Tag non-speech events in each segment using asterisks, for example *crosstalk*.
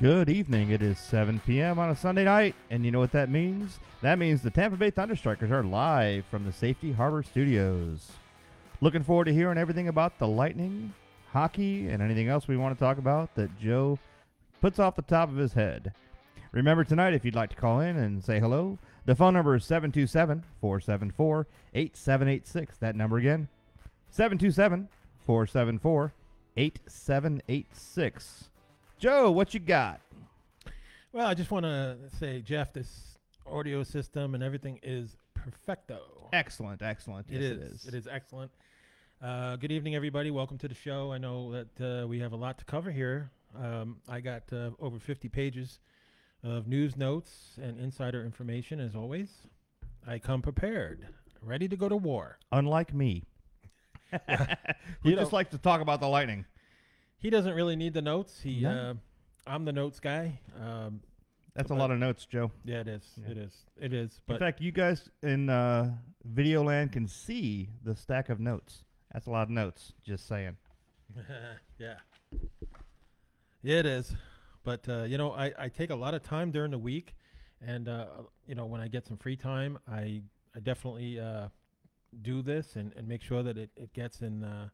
Good evening. It is 7 p.m. on a Sunday night, and you know what that means? That means the Tampa Bay Thunderstrikers are live from the Safety Harbor Studios. Looking forward to hearing everything about the Lightning, hockey, and anything else we want to talk about that Joe puts off the top of his head. Remember tonight, if you'd like to call in and say hello, the phone number is 727 474 8786. That number again, 727 474 8786. Joe, what you got? Well, I just want to say, Jeff, this audio system and everything is perfecto. Excellent, excellent. It Yes, is. It is excellent. Uh, good evening, everybody. Welcome to the show. I know that uh, we have a lot to cover here. Um, I got uh, over 50 pages of news notes and insider information, as always. I come prepared, ready to go to war. Unlike me, *laughs* *laughs* You just like to talk about the Lightning. He doesn't really need the notes. He, No. uh, I'm the notes guy. Um, That's a lot of notes, Joe. yeah, it is. Yeah. It is. It is. In fact, you guys in uh, video land can see the stack of notes. That's a lot of notes. Just saying. *laughs* yeah. Yeah, it is. But uh, you know, I, I take a lot of time during the week, and uh, you know, when I get some free time, I I definitely uh, do this and, and make sure that it, it gets in uh,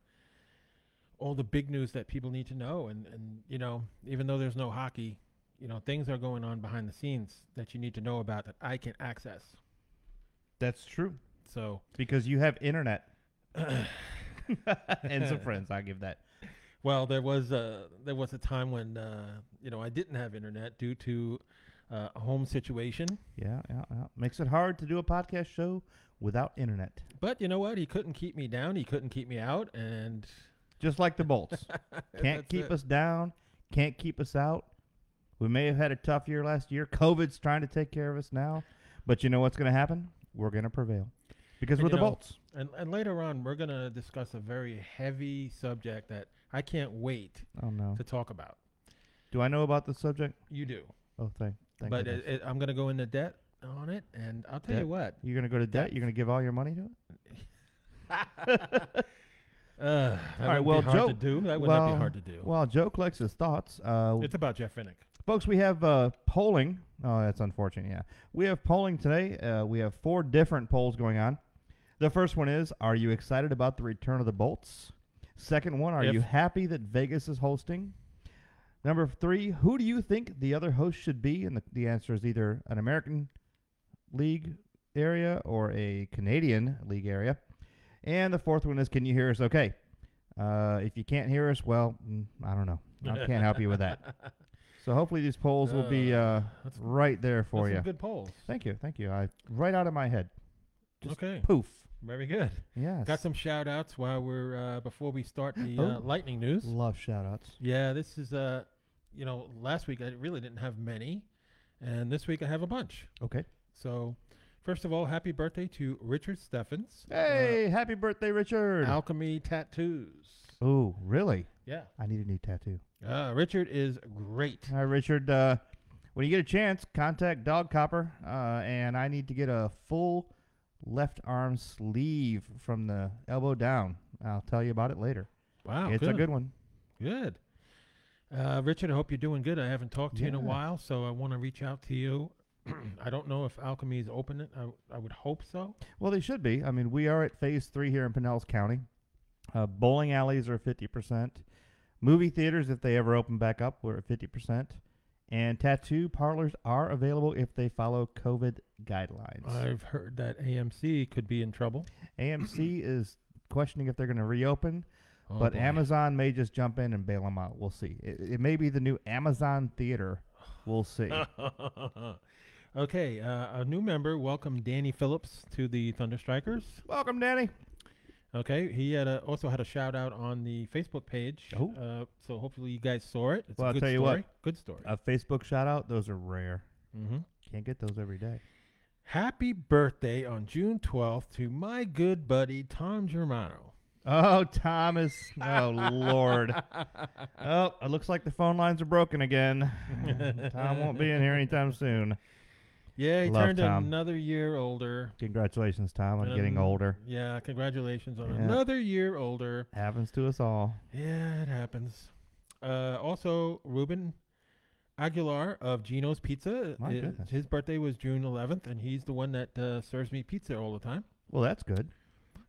all the big news that people need to know. And and you know, even though there's no hockey, you know, things are going on behind the scenes that you need to know about that I can access. That's true So because you have internet *laughs* and some friends. I give that. Well, there was a there was a time when uh, you know I didn't have internet due to uh, a home situation. Yeah, yeah, yeah. Makes it hard to do a podcast show without internet. But you know what? He couldn't keep me down. He couldn't keep me out, and Just like the Bolts. *laughs* Can't keep it. us down. Can't keep us out. We may have had a tough year last year. COVID's trying to take care of us now. But you know what's going to happen? We're going to prevail because And we're the know, Bolts. And, and later on, we're gonna discuss a very heavy subject that I can't wait Oh no. to talk about. Do I know about the subject? You do, Oh, thank. thank but it, it, I'm gonna go into debt on it, and I'll tell Debt? you what. you're going to go to debt. You're going to give all your money to it. *laughs* *laughs* Uh, *sighs* that All right, well, be hard Joe- to do. That would not well, be hard to do. Well, Joe collects his thoughts. Uh, it's about Jeff Finnick. folks, we have uh, polling. Oh, that's unfortunate. Yeah, we have polling today. Uh, we have four different polls going on. The first one is: Are you excited about the return of the Bolts? Second one: Are If- you happy that Vegas is hosting? Number three: Who do you think the other host should be? And the, the answer is either an American League area or a Canadian League area. And the fourth one is: Can you hear us? Okay. Uh, if you can't hear us, well, mm, I don't know. I can't help you with that. *laughs* So hopefully these polls will be uh, right there for you. some good polls. Thank you, thank you. I right out of my head. Just okay, Poof. very good. Yes. Got some shout outs while we're uh, before we start the Oh. uh, lightning news. love shout outs. Yeah, this is uh you know, last week I really didn't have many and this week I have a bunch. Okay. So, first of all, happy birthday to Richard Steffens. Hey, happy birthday, Richard. Uh, Alchemy Tattoos. oh, really? Yeah. I need a new tattoo. Uh, Richard is great. Right, Richard. Uh, when you get a chance, contact Dog Copper, uh, and I need to get a full left arm sleeve from the elbow down. I'll tell you about it later. Wow, it's a good one. Good. Uh, Richard, I hope you're doing good. I haven't talked to you in a while, so I want to reach out to you. *clears throat* I don't know if Alchemy is open. I, I would hope so. Well, they should be. I mean, we are at phase three here in Pinellas County. Uh, bowling alleys are 50%. Movie theaters, if they ever open back up, we're at 50%. And tattoo parlors are available if they follow COVID guidelines. I've heard that AMC could be in trouble. AMC *clears throat* is questioning if they're going to reopen, Oh, but boy. Amazon may just jump in and bail them out. We'll see. It, it may be the new Amazon Theater. We'll see. *laughs* okay, uh, a new member. Welcome, Danny Phillips, to the Thunder Strikers. Welcome, Danny. Okay, he had a, also had a shout out on the Facebook page. Oh. Uh, so hopefully you guys saw it. It's Well, a I'll good tell you what. story. Good story. A Facebook shout out, those are rare. Mm-hmm. Can't get those every day. Happy birthday on June 12th to my good buddy Tom Germano. Oh, Thomas. Oh, Lord. *laughs* Oh, it looks like the phone lines are broken again. *laughs* Tom won't be in here anytime soon. Yeah, he Love turned Tom. another year older. Congratulations, Tom, on And getting an- older. Yeah, congratulations on Yeah. another year older. Happens to us all. Yeah, it happens. Uh, also, Ruben Aguilar of Gino's Pizza. My goodness. His birthday was June 11th, and he's the one that uh, serves me pizza all the time. Well, that's good.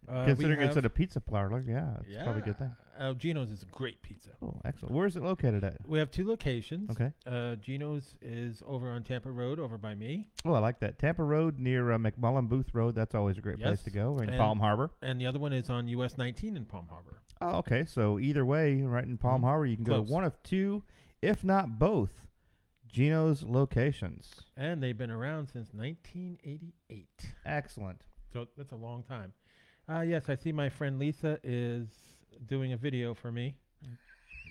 Uh, we Considering it's have- at a pizza parlor, yeah, it's probably a good thing. Uh, Gino's is a great pizza. Oh, excellent. Where is it located at? We have two locations. Okay. Uh, Gino's is over on Tampa Road, over by me, Oh, I like that. Tampa Road near uh, McMullen Booth Road. That's always a great place Yes. to go. Or in And- Palm Harbor. and the other one is on US 19 in Palm Harbor. Oh, okay. So either way, right in Palm Mhm. Harbor, you can go Close. to one of two, if not both, Gino's locations. And they've been around since 1988. Excellent. So that's a long time. Uh, yes, I see my friend Lisa is doing a video for me.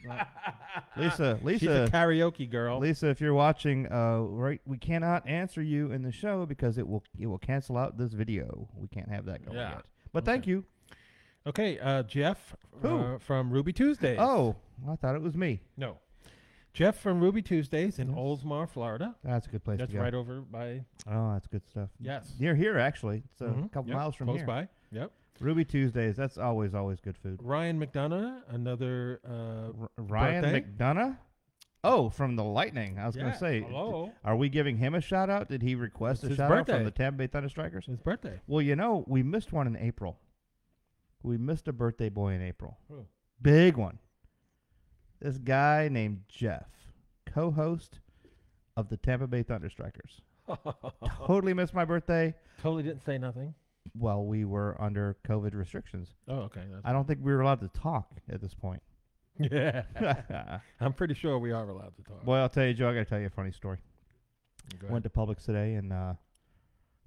Lisa, *laughs* She's a Lisa, karaoke girl. Lisa, if you're watching, uh, right, we cannot answer you in the show because it will it will cancel out this video. We can't have that going Yeah. yet. But thank you. Okay, uh, Jeff Who? uh, from Ruby Tuesdays. Oh, I thought it was me. no, Jeff from Ruby Tuesdays in Yes. Oldsmar, Florida. That's a good place That's to go. right over by Oh, that's good stuff. yes, Near here, actually. It's a Mhm. couple Yep, miles from close here. by. Yep. Ruby Tuesdays. That's always always good food. Ryan McDonagh, another. Uh, R- Ryan birthday? McDonagh. Oh, from the Lightning. I was yeah, going to say. hello. Are we giving him a shout out? Did he request It's a his shout out from the Tampa Bay Thunder Strikers? His birthday. Well, you know, we missed one in April. We missed a birthday boy in April. Who? Big one. This guy named Jeff, co host of the Tampa Bay Thunder Strikers. *laughs* Totally missed my birthday. totally didn't say nothing. Well, we were under COVID restrictions. Oh, okay. That's, I don't think we were allowed to talk at this point. yeah, *laughs* I'm pretty sure we are allowed to talk. Boy, I'll tell you, Joe, I got to tell you a funny story. Go ahead. Went to Publix today, and uh,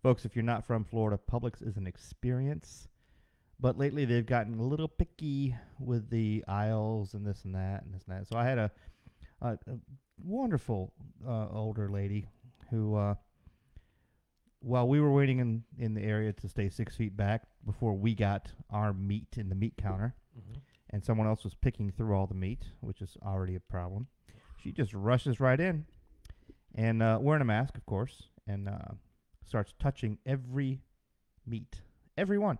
folks, if you're not from Florida, Publix is an experience. But lately, they've gotten a little picky with the aisles and this and that and this and that. So I had a, a, a wonderful uh, older lady who, uh, while we were waiting in, in the area to stay six feet back before we got our meat in the meat counter, Mhm. and someone else was picking through all the meat, which is already a problem. She just rushes right in, and uh, wearing a mask, of course, and uh, starts touching every meat, every one.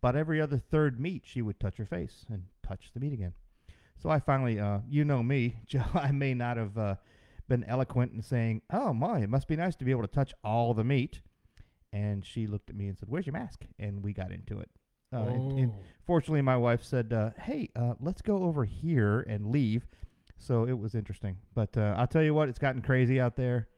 But every other third meat, she would touch her face and touch the meat again. So I finally, uh, you know me, *laughs* Joe, I may not have uh, been eloquent in saying, "Oh my, it must be nice to be able to touch all the meat." And she looked at me and said, "Where's your mask?" And we got into it. Uh, and- and Oh. fortunately, my wife said, uh, "Hey, uh, let's go over here and leave." So it was interesting. But uh, I'll tell you what, it's gotten crazy out there.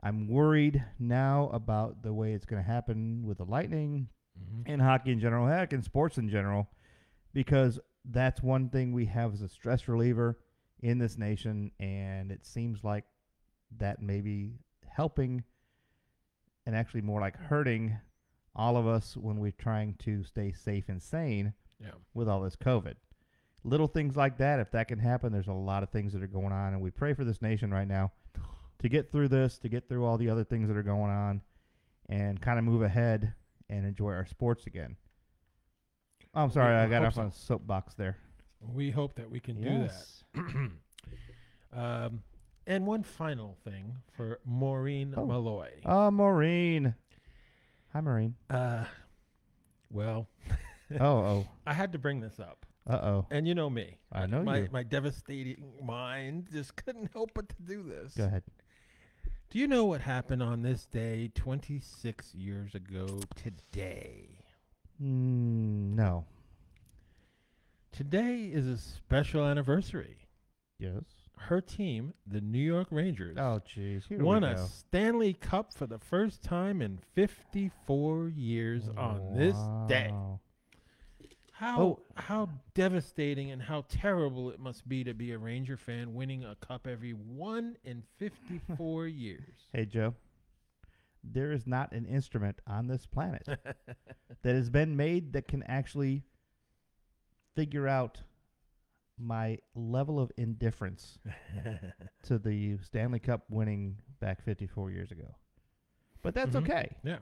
I'm worried now about the way it's going to happen with the Lightning Mhm. and hockey in general, heck, and sports in general, because that's one thing we have as a stress reliever in this nation, and it seems like that may be helping and actually more like hurting all of us when we're trying to stay safe and sane Yeah. with all this COVID. Little things like that, if that can happen, there's a lot of things that are going on, and we pray for this nation right now to get through this, to get through all the other things that are going on, and kind of move ahead and enjoy our sports again. Oh, I'm sorry, We- I got off so. on a soapbox there. We hope that we can yes. do that. *clears throat* um, and one final thing for Maureen Oh. Malloy. Oh, Maureen. Hi, Maureen. Uh, well, *laughs* oh, oh. I had to bring this up, Uh oh. and you know me. I know my you. my devastating mind just *laughs* couldn't help but to do this. Go ahead. Do you know what happened on this day 26 years ago today? Mm, no. Today is a special anniversary. Yes. Her team, the New York Rangers, Oh, jeez. Here won we a go. Stanley Cup for the first time in 54 years on this day. Wow. How Oh. how devastating and how terrible it must be to be a Ranger fan winning a cup every one in 54 *laughs* years. Hey, Joe. There is not an instrument on this planet *laughs* that has been made that can actually figure out my level of indifference *laughs* to the Stanley Cup winning back 54 years ago. But that's Mhm. okay. Yeah.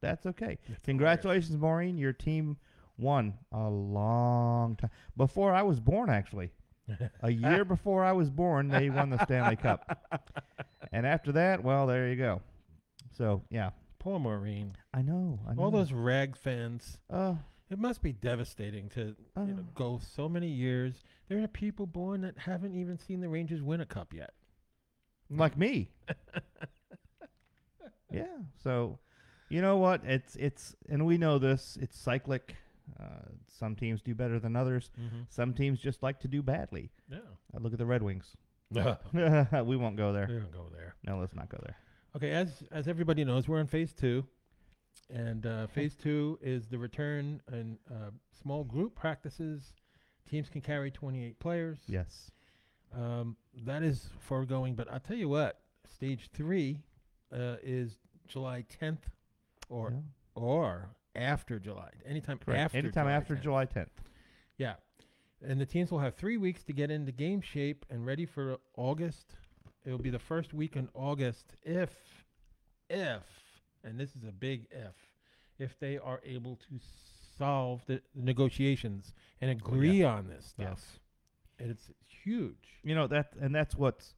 That's okay. It's Congratulations, Maureen. Your team won a long time. Before I was born, actually. A *laughs* year before I was born, they won the Stanley Cup. *laughs* And after that, well, there you go. So, yeah. Poor Maureen. I know. I know. All those rag fans. Uh, It must be devastating to you know, Uh. go so many years. There are people born that haven't even seen the Rangers win a cup yet. like me. *laughs* yeah. So, you know what? It's it's and we know this. It's cyclic. Uh, some teams do better than others. Mm-hmm. Some teams just like to do badly. Yeah. Uh, look at the Red Wings. *laughs* *laughs* We won't go there. We don't go there. No, let's not go there. Okay, as as everybody knows, we're in phase two, and uh, phase two is the return and uh, small group practices. Teams can carry 28 players. Yes. Um, that is foregoing, but I'll tell you what, stage three uh, is July 10th, or Yeah. or after July, anytime Correct. after. Anytime July after 10th. July 10th. Yeah. And the teams will have three weeks to get into game shape and ready for August. It'll be the first week in August if, if, and this is a big if, if they are able to solve the negotiations and agree on this stuff. Yes. And it's huge. You know that, and that's what's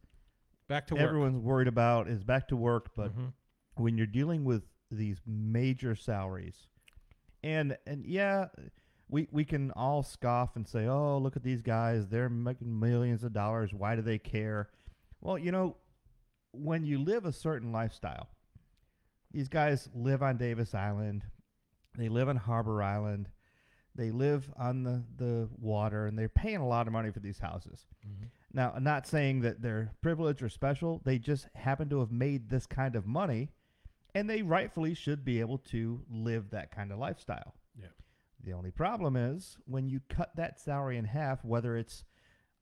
Back to work. everyone's worried about is back to work. But Mhm. when you're dealing with these major salaries, and and yeah, we we can all scoff and say, "Oh, look at these guys; they're making millions of dollars. Why do they care?" Well, you know, when you live a certain lifestyle, these guys live on Davis Island, they live on Harbor Island, they live on the the water, and they're paying a lot of money for these houses. Mhm. Now, I'm not saying that they're privileged or special. They just happen to have made this kind of money, and they rightfully should be able to live that kind of lifestyle. Yeah. The only problem is when you cut that salary in half, whether it's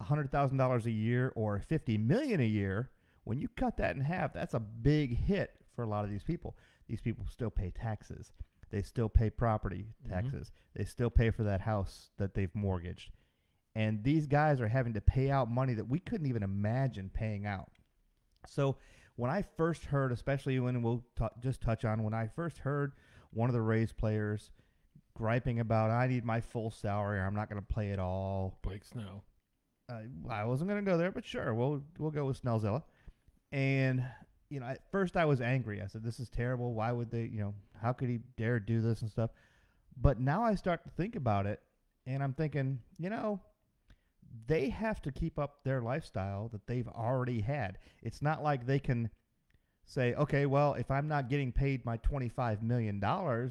$100,000 a year or 50 million a year, when you cut that in half, that's a big hit for a lot of these people. These people still pay taxes. They still pay property Mhm. taxes. They still pay for that house that they've mortgaged. And these guys are having to pay out money that we couldn't even imagine paying out. So when I first heard, especially when we'll t- just touch on, when I first heard one of the Rays players griping about, I need my full salary, or I'm not going to play at all. Blake Snell. Uh, I wasn't going to go there, but sure, we'll we'll go with Snellzilla. And you know, at first I was angry. I said, "This is terrible. Why would they? You know, how could he dare do this and stuff?" But now I start to think about it, and I'm thinking, you know, they have to keep up their lifestyle that they've already had. It's not like they can say, okay, well, if I'm not getting paid my $25 million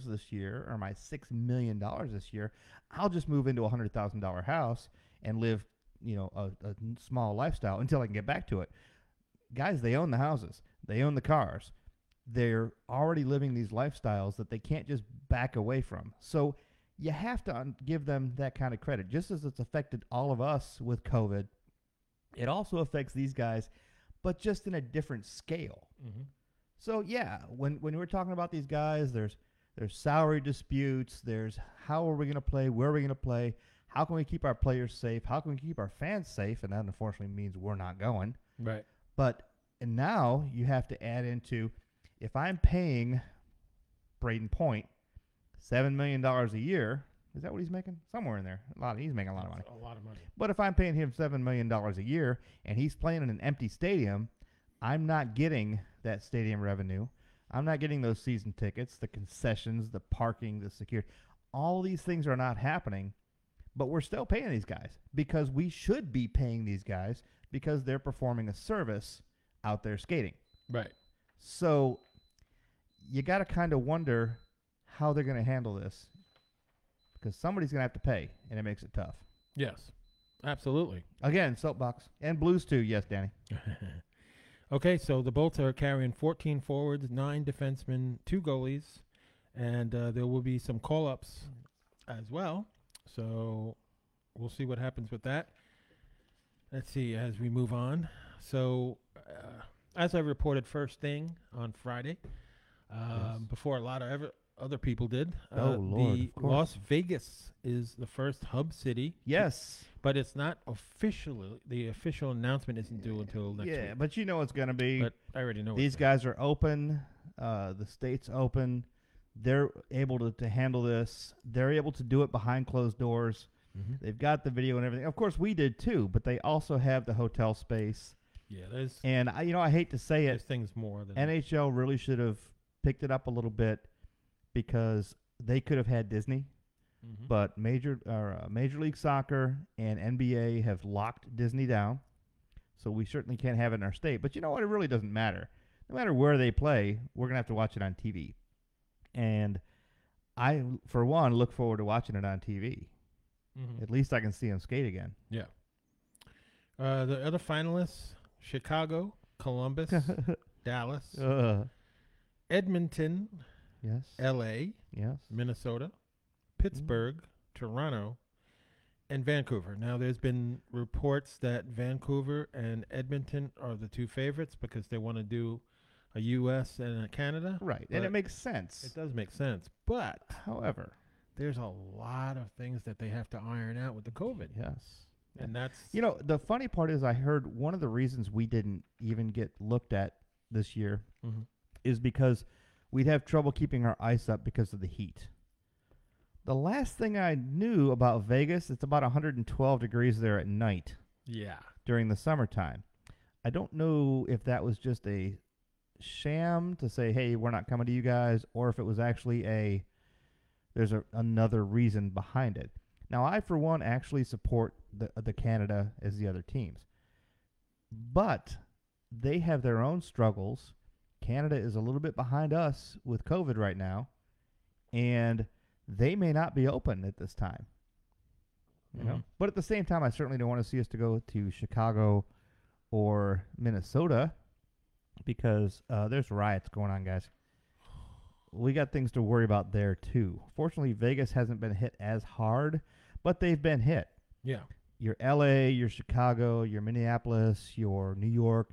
this year or my $6 million this year, I'll just move into a $100,000 house and live, you know, a small lifestyle until I can get back to it. Guys, they own the houses, they own the cars. They're already living these lifestyles that they can't just back away from. So you have to un- give them that kind of credit. Just as it's affected all of us with COVID, it also affects these guys, but just in a different scale. Mm-hmm. So yeah, when when we're talking about these guys, there's there's salary disputes. There's how are we going to play? Where are we going to play? How can we keep our players safe? How can we keep our fans safe? And that unfortunately means we're not going. Right. But and now you have to add into if I'm paying Brayden Point seven million dollars a year, is that what he's making? Somewhere in there, a lot. Of, he's making a lot of money. A lot of money. But if I'm paying him seven million dollars a year and he's playing in an empty stadium, I'm not getting that stadium revenue. I'm not getting those season tickets, the concessions, the parking, the security. All these things are not happening, but we're still paying these guys because we should be paying these guys because they're performing a service out there skating. Right. So you got to kind of wonder how they're going to handle this because somebody's going to have to pay, and it makes it tough. Yes. Absolutely. Again, soapbox and blues too. Yes, Danny. *laughs* okay, so the Bolts are carrying 14 forwards, nine defensemen, two goalies, and uh, there will be some call ups as well. So we'll see what happens with that. Let's see as we move on. So, uh, as I reported first thing on Friday, um, Yes. before a lot of ever, other people did, uh, Oh, Lord, the. Las Vegas is the first hub city Yes. but it's not officially. The official announcement isn't due until next yeah, week. but you know it's going to be. But I already know these guys are open. Uh, the state's open. They're able to, to handle this. They're able to do it behind closed doors. Mhm. They've got the video and everything. Of course, we did too, but they also have the hotel space. Yeah, there's And I, you know, I hate to say there's it, things more than NHL really should have picked it up a little bit because they could have had Disney. Mhm. but major or uh, Major League Soccer and NBA have locked Disney down. So we certainly can't have it in our state. But you know what? It really doesn't matter. No matter where they play, we're gonna have to watch it on TV. And I, for one, look forward to watching it on TV. Mhm. At least I can see them skate again. Yeah. Uh, the other finalists: Chicago, Columbus, *laughs* Dallas, uh, Edmonton, yes. L.A., yes. Minnesota, Pittsburgh, Toronto, and Vancouver. Now, there's been reports that Vancouver and Edmonton are the two favorites because they want to do a U.S. and a Canada. Right. And it makes sense. It does make sense, but However, there's a lot of things that they have to iron out with the COVID, yes. And that's You know, the funny part is I heard one of the reasons we didn't even get looked at this year Mhm. is because we'd have trouble keeping our ice up because of the heat. The last thing I knew about Vegas, it's about 112 degrees there at night yeah, during the summertime. I don't know if that was just a sham to say, "Hey, we're not coming to you guys," or if it was actually a there's a, another reason behind it. Now, I for one actually support the the Canada as the other teams, but they have their own struggles. Canada is a little bit behind us with COVID right now, and they may not be open at this time. You know, Mhm. but at the same time, I certainly don't want to see us to go to Chicago or Minnesota because uh, there's riots going on, guys. We got things to worry about there too. Fortunately, Vegas hasn't been hit as hard, but they've been hit. yeah, Your LA, your Chicago, your Minneapolis, your New York,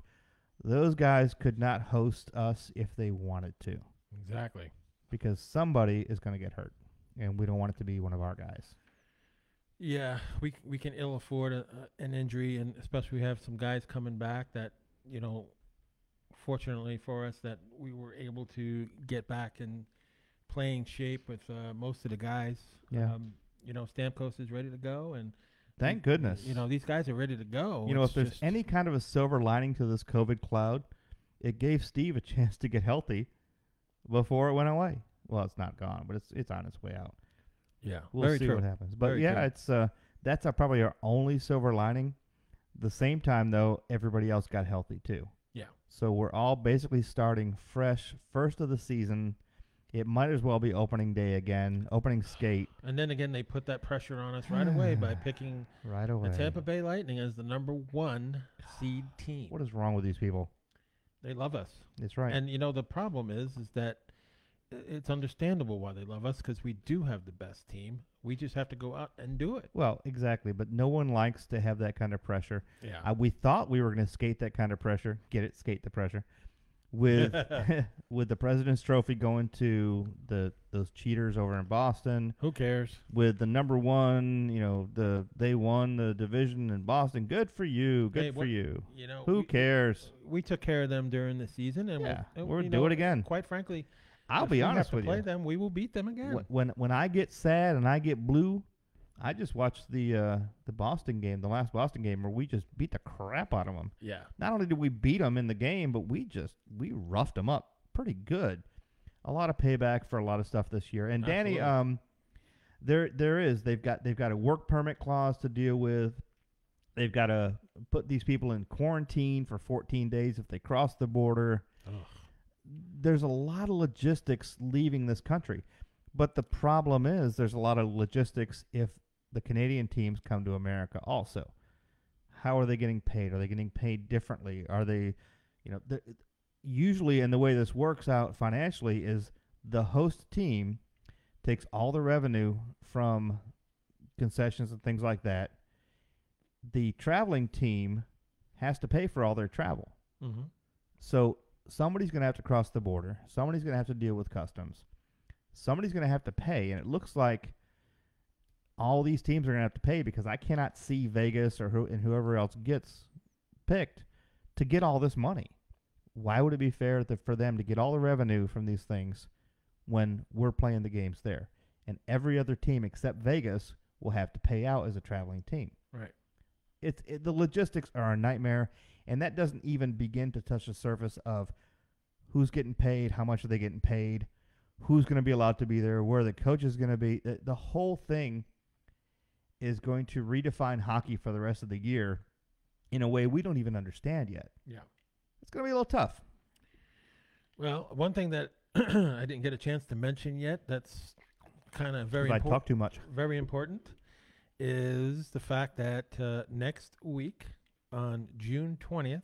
those guys could not host us if they wanted to exactly. because somebody is going to get hurt, and we don't want it to be one of our guys. Yeah, we we can ill afford a, an injury, and especially we have some guys coming back that you know, fortunately for us, that we were able to get back in playing shape with uh, most of the guys. Yeah. Um, you know, Stamkos is ready to go, and Thank goodness. you know these guys are ready to go. you know, if there's any kind of a silver lining to this COVID cloud, it gave Steve a *laughs* chance to get healthy before it went away. Well, it's not gone, but it's it's on its way out. yeah, We'll very see true. what happens. But Very yeah, true. it's uh that's uh, probably our only silver lining. The same time though, everybody else got healthy too. Yeah. So we're all basically starting fresh, first of the season. It might as well be opening day again, opening skate And then again, they put that pressure on us right away by *sighs* picking right away. the Tampa Bay Lightning as the number one seed team. What is wrong with these people? They love us. It's right. And you know the problem is, is that it's understandable why they love us because we do have the best team. We just have to go out and do it. well, exactly. But no one likes to have that kind of pressure. Yeah. Uh, we thought we were going to skate that kind of pressure. Get it? Skate the pressure. With *laughs* *laughs* with the President's Trophy going to the those cheaters over in Boston. Who cares? With the number one, you know, the they won the division in Boston. Good for you. Good Hey, for what- you. You know, Who we, cares? we took care of them during the season, and Yeah, we'll, we'll do know, it again. Quite frankly, I'll if be we honest with play you. them, we will beat them again. When when I get sad and I get blue, I just watched the uh, the Boston game, the last Boston game, where we just beat the crap out of them. Yeah. not only did we beat them in the game, but we just we roughed them up pretty good. A lot of payback for a lot of stuff this year. And Danny, um, there there is they've got they've got a work permit clause to deal with. They've got to put these people in quarantine for 14 days if they cross the border. Ugh. There's a lot of logistics leaving this country. But the problem is there's a lot of logistics if the Canadian teams come to America also. How are they getting paid? Are they getting paid differently? Are they, you know, the, usually, and the way this works out financially is the host team takes all the revenue from concessions and things like that. The traveling team has to pay for all their travel. Mm-hmm. So somebody's going to have to cross the border. Somebody's going to have to deal with customs. Somebody's going to have to pay, and it looks like all these teams are going to have to pay because I cannot see Vegas or who and whoever else gets picked to get all this money. Why would it be fair that for them to get all the revenue from these things when we're playing the games there, and every other team except Vegas will have to pay out as a traveling team? Right. It's it, the logistics are a nightmare, and that doesn't even begin to touch the surface of who's getting paid, how much are they getting paid, who's going to be allowed to be there, where the coach is going to be. The, the whole thing is going to redefine hockey for the rest of the year, in a way we don't even understand yet. Yeah. It's going to be a little tough. Well, one thing that *clears throat* I didn't get a chance to mention yet that's kind of very 'cause I talk too much. very important is the fact that uh, next week on June 20th,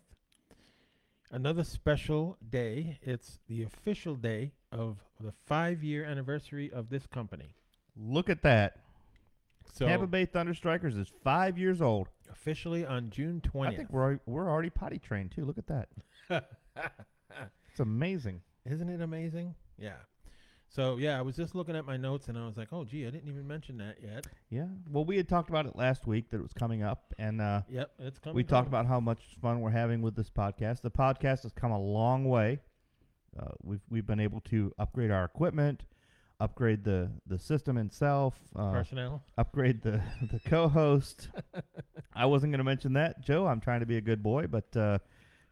another special day. It's the official day of the five year anniversary of this company. Look at that. So, Tampa Bay Thunder Strikers is five years old. officially on June 20th. I think we're already, we're already potty trained too. Look at that. *laughs* It's amazing. Isn't it amazing? Yeah. So, yeah, I was just looking at my notes and I was like, oh, gee, I didn't even mention that yet. Yeah. Well, we had talked about it last week that it was coming up, and uh, Yep, it's coming. we talked about how much fun we're having with this podcast. The podcast has come a long way. Uh, we've we've been able to upgrade our equipment, upgrade the the system itself, uh, personnel. upgrade the *laughs* the co-host. I wasn't going to mention that, Joe. I'm trying to be a good boy, but uh,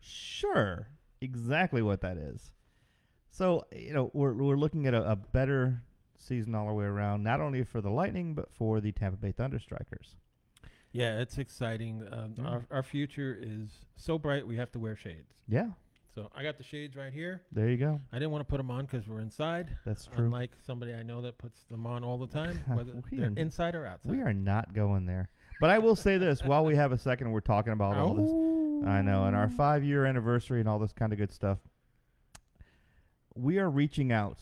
sure, exactly what that is. So you know, we're we're looking at a, a better season all the way around, not only for the Lightning but for the Tampa Bay Thunder Strikers. Yeah, it's exciting. Um, Yeah. Our our future is so bright. We have to wear shades. Yeah, So I got the shades right here. there you go. I didn't want to put them on because we're inside. That's true. Unlike somebody I know that puts them on all the time, *laughs* whether We they're are- inside or outside. We are not going there. But I will say this: while we have a second, we're talking about all this. I know, and our five-year anniversary and all this kind of good stuff. We are reaching out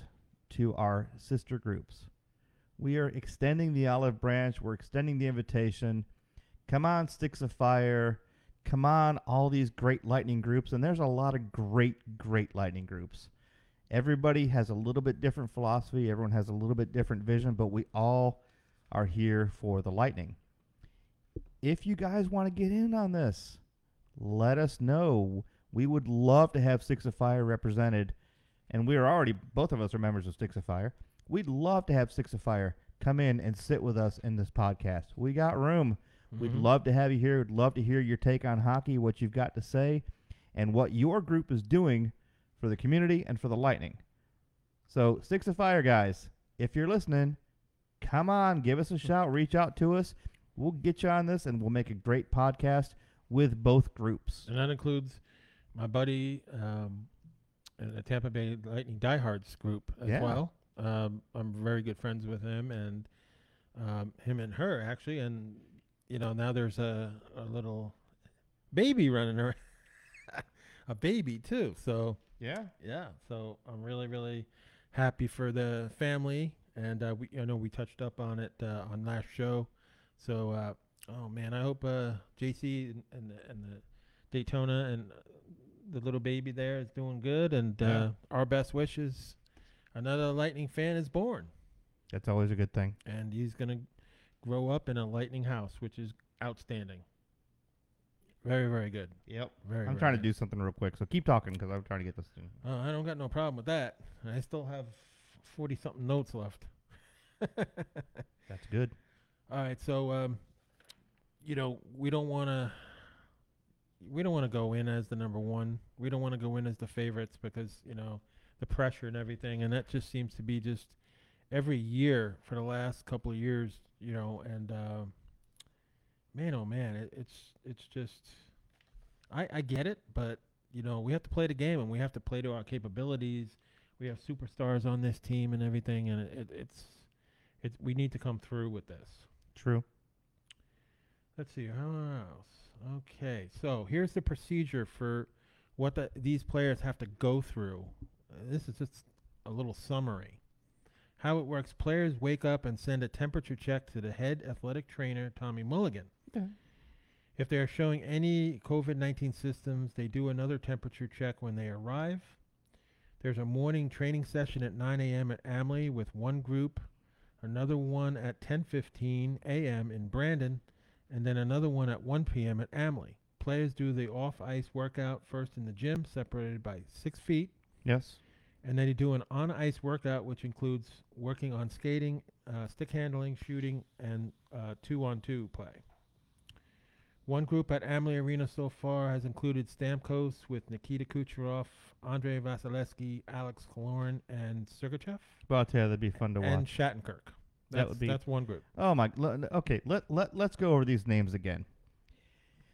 to our sister groups. We are extending the olive branch. We're extending the invitation. Come on, Sticks of Fire. Come on, all these great lightning groups. And there's a lot of great, great lightning groups. Everybody has a little bit different philosophy. Everyone has a little bit different vision, but we all are here for the lightning. If you guys want to get in on this, let us know. We would love to have Sticks of Fire represented, and we are already both of us are members of Sticks of Fire. We'd love to have Sticks of Fire come in and sit with us in this podcast. We got room. We'd Mhm. love to have you here. We'd love to hear your take on hockey, what you've got to say, and what your group is doing for the community and for the Lightning. So, Sticks of Fire guys, if you're listening, come on, give us a *laughs* shout, reach out to us. We'll get you on this, and we'll make a great podcast with both groups. and that includes my buddy, um, in the Tampa Bay Lightning Diehards group as Yeah. well. Um, I'm very good friends with him and um, him and her actually, and you know now there's a, a little baby running around, *laughs* a baby too. So Yeah. yeah, so I'm really really happy for the family, and uh, we I know we touched up on it uh, on last show. So uh, oh man, I hope uh, JC and, and the and the Daytona and the little baby there is doing good, and uh, Yeah. our best wishes. Another Lightning fan is born, That's always a good thing. and he's gonna grow up in a Lightning house, which is outstanding. Very very good. Yep. Very. I'm very trying to do something real quick, so keep talking because I'm trying to get this thing. Oh, I don't got no problem with that. I still have forty something notes left. *laughs* That's good. All right, so um, you know we don't want to we don't want to go in as the number one. We don't want to go in as the favorites because you know the pressure and everything, and that just seems to be just every year for the last couple of years, you know. And uh, man, oh man, it, it's it's just I I get it, but you know we have to play the game and we have to play to our capabilities. We have superstars on this team and everything, and it, it, it's it's we need to come through with this. True. Let's see how else. Okay, so here's the procedure for what the, these players have to go through. Uh, this is just a little summary. How it works: players wake up and send a temperature check to the head athletic trainer, Tommy Mulligan. Okay. If they are showing any COVID 19 symptoms, they do another temperature check when they arrive. There's a morning training session at 9 a.m. at Amalie with one group, another one at 10:15 a.m. in Brandon, and then another one at 1 p.m. at Amalie. Players do the off-ice workout first in the gym, separated by six feet, Yes. And then you do an on-ice workout, which includes working on skating, uh, stick handling, shooting, and uh, two-on-two play. One group at Amalie Arena so far has included Stamkos with Nikita Kucherov, Andrei Vasilevskiy, Alex Killorn, and Sergachev, But I'll tell you, that'd be fun to watch. and. Shattenkirk. That's, would be- that's one group. Oh my! le- Okay, let let let's go over these names again.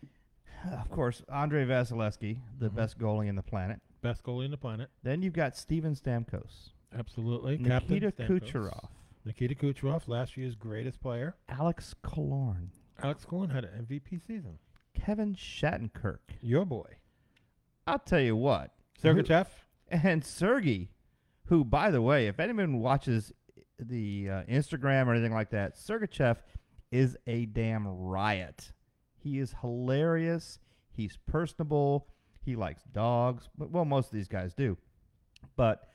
*sighs* of course, Andre Vasilevsky, the Mhm. best goalie in the planet. Best goalie in the planet. Then you've got Steven Stamkos, Absolutely. Nikita Captain Stamkos. Kucherov, Nikita Kucherov, last year's greatest player. Alex Killorn, Alex Cohen had an MVP season. Kevin Shattenkirk. Your boy. I'll tell you what, Sergey Sergachev. and Sergey, who, by the way, if anyone watches the uh, Instagram or anything like that, Sergachev is a damn riot. He is hilarious. He's personable. He likes dogs. But- Well, most of these guys do. But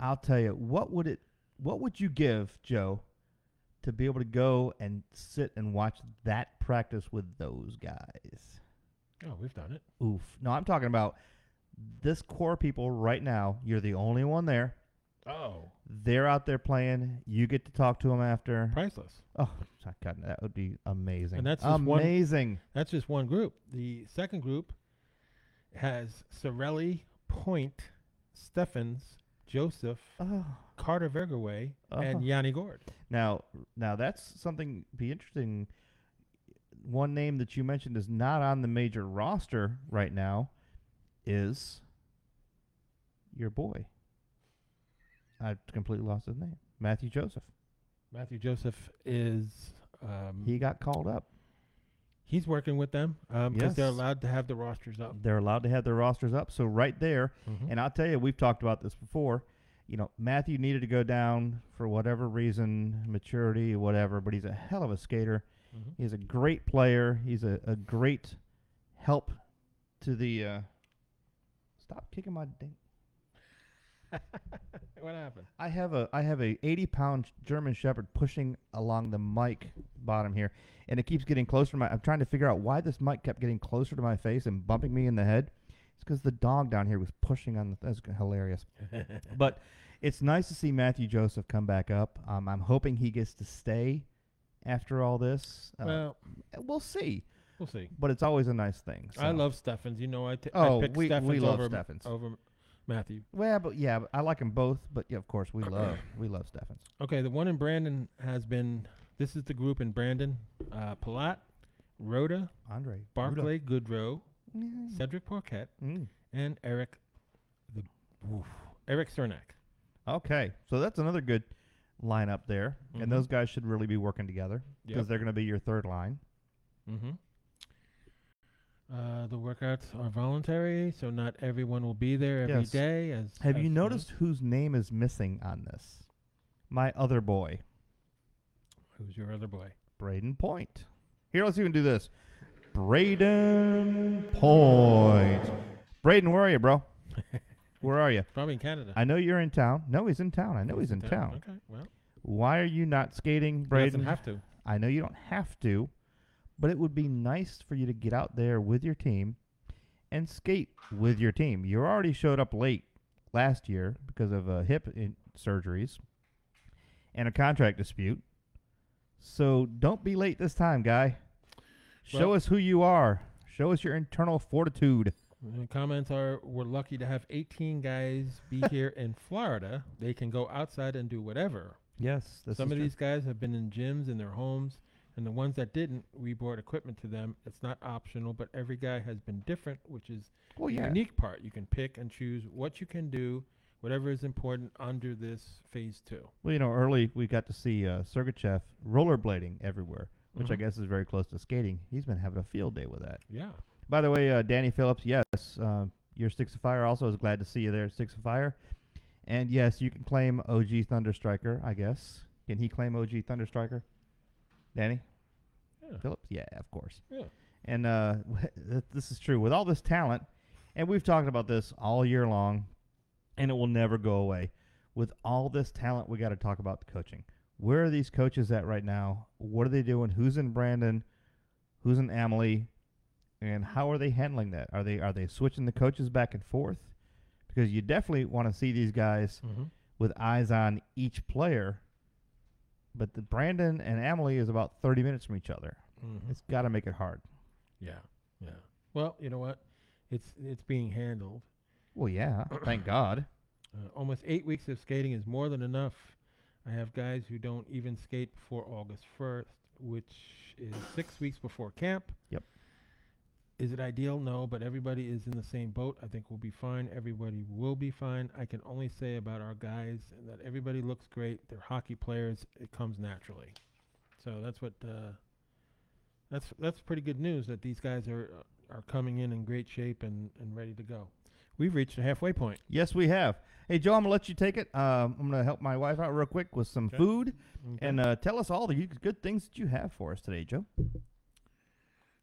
I'll tell you, what would it? What would you give Joe to be able to go and sit and watch that practice with those guys? Oh, we've done it. Oof. No, I'm talking about this core people right now. You're the only one there. Oh. They're out there playing. You get to talk to them after. Priceless. Oh, God, that would be amazing. And that's just one- amazing. That's just one group. The second group has Cirelli, Point, Stephens, Joseph, Oh. Carter Verhaeghe, Uh-huh. and Yanni Gourde. Now, now that's something be interesting. One name that you mentioned is not on the major roster right now. Is your boy? I completely lost his name. Matthew Joseph. Matthew Joseph is um, He got called up. He's working with them because they're allowed to have the rosters up. They're allowed to have their rosters up. So right there, Mhm. and I'll tell you, we've talked about this before. You know, Matthew needed to go down for whatever reason, maturity, whatever. But he's a hell of a skater. Mhm. He's a great player. He's a, a great help to the. Uh, stop kicking my ding. *laughs* what happened? I have a I have a 80 pound German Shepherd pushing along the mic bottom here, and it keeps getting closer to my. I'm trying to figure out why this mic kept getting closer to my face and bumping me in the head. It's because the dog down here was pushing on the. That's hilarious. *laughs* But it's nice to see Matthew Joseph come back up. Um, I'm hoping he gets to stay after all this. Uh, well, we'll see, we'll see. but it's always a nice thing. I love Stephens. You know, I, t- Oh, I pick we- Stephens we love over, Stephens. over Matthew. Well, but yeah, I like them both. But yeah, of course, we love *clears throat* we love Stephens. Okay, the one in Brandon has been. This is the group in Brandon: uh, Palat, Rutta, Andre Barclay Goodrow, Mm. Cedric Paquette, Mm. and Eric. The oof, Erik Cernak. Okay, so that's another good lineup there, Mhm. and those guys should really be working together because Yep. they're going to be your third line. Mm-hmm. Uh, the workouts are voluntary, so not everyone will be there every Yes. day. As Have you as noticed whose name is missing on this? My other boy, Who's your other boy? Brayden Point. Here, let's even do this. Brayden Point. Brayden, where are you, bro? *laughs* Where are you? Probably in Canada. I know you're in town. No, he's in town. I know he's in town. Okay, well, Why are you not skating, he Brayden? doesn't have to. I know you don't have to, but it would be nice for you to get out there with your team and skate with your team. You already showed up late last year because of uh, hip in- surgeries and a contract dispute. So don't be late this time, guy. Show Well- us who you are. Show us your internal fortitude. The comments are: We're lucky to have 18 guys be *laughs* here in Florida. They can go outside and do whatever. Yes, Some of true. these guys have been in gyms in their homes, and the ones that didn't, we brought equipment to them. It's not optional, but every guy has been different, which is Well, the yeah. unique part. You can pick and choose what you can do, whatever is important under this phase two. Well, you know, early we got to see uh, Sergachev rollerblading everywhere, which I Mhm. guess is very close to skating. He's been having a field day with that. Yeah. By the way, uh, Danny Phillips, yes, uh, your Sticks of Fire also is glad to see you there, at Sticks of Fire. And yes, you can claim OG Thunderstriker, I guess. Can he claim OG Thunderstriker? Danny Yeah. Phillips? Yeah, of course. Yeah. And uh, *laughs* this is true. With all this talent, and we've talked about this all year long, and it will never go away. With all this talent, we got to talk about the coaching. Where are these coaches at right now? What are they doing? Who's in Brandon? Who's in Amalie? And how are they handling that? Are they are they switching the coaches back and forth? Because you definitely want to see these guys Mm-hmm. with eyes on each player. But the Brandon and Amalie is about 30 minutes from each other. Mm-hmm. It's got to make it hard. Yeah. Yeah. Well, you know what? It's it's being handled. Well, yeah, *coughs* thank God. Uh, almost eight weeks of skating is more than enough. I have guys who don't even skate before August 1st, which is six weeks before camp. Yep. Is it ideal? No, but everybody is in the same boat. I think we'll be fine. Everybody will be fine. I can only say about our guys that everybody looks great. They're hockey players. It comes naturally. So that's what uh, that's that's pretty good news that these guys are uh, are coming in in great shape and, and ready to go. We've reached a halfway point. Yes, we have. Hey, Joe, I'm gonna let you take it. Um, I'm gonna help my wife out real quick with some Okay. food, Okay. and uh, tell us all the good things that you have for us today, Joe.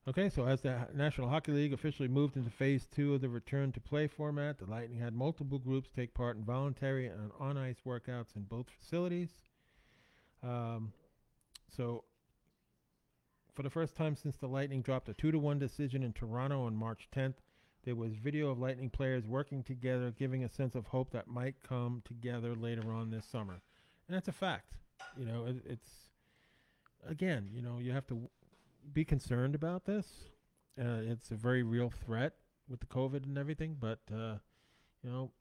Okay, so as the National Hockey League officially moved into phase two of the return to play format, the Lightning had multiple groups take part in voluntary and on ice workouts in both facilities. Um, so, for the first time since the Lightning dropped a two to one decision in Toronto on March 10th, there was video of Lightning players working together, giving a sense of hope that might come together later on this summer. And that's a fact. You know, it, it's again, you know, you have to be concerned about this. Uh, it's a very real threat with the COVID and everything, but uh, you know,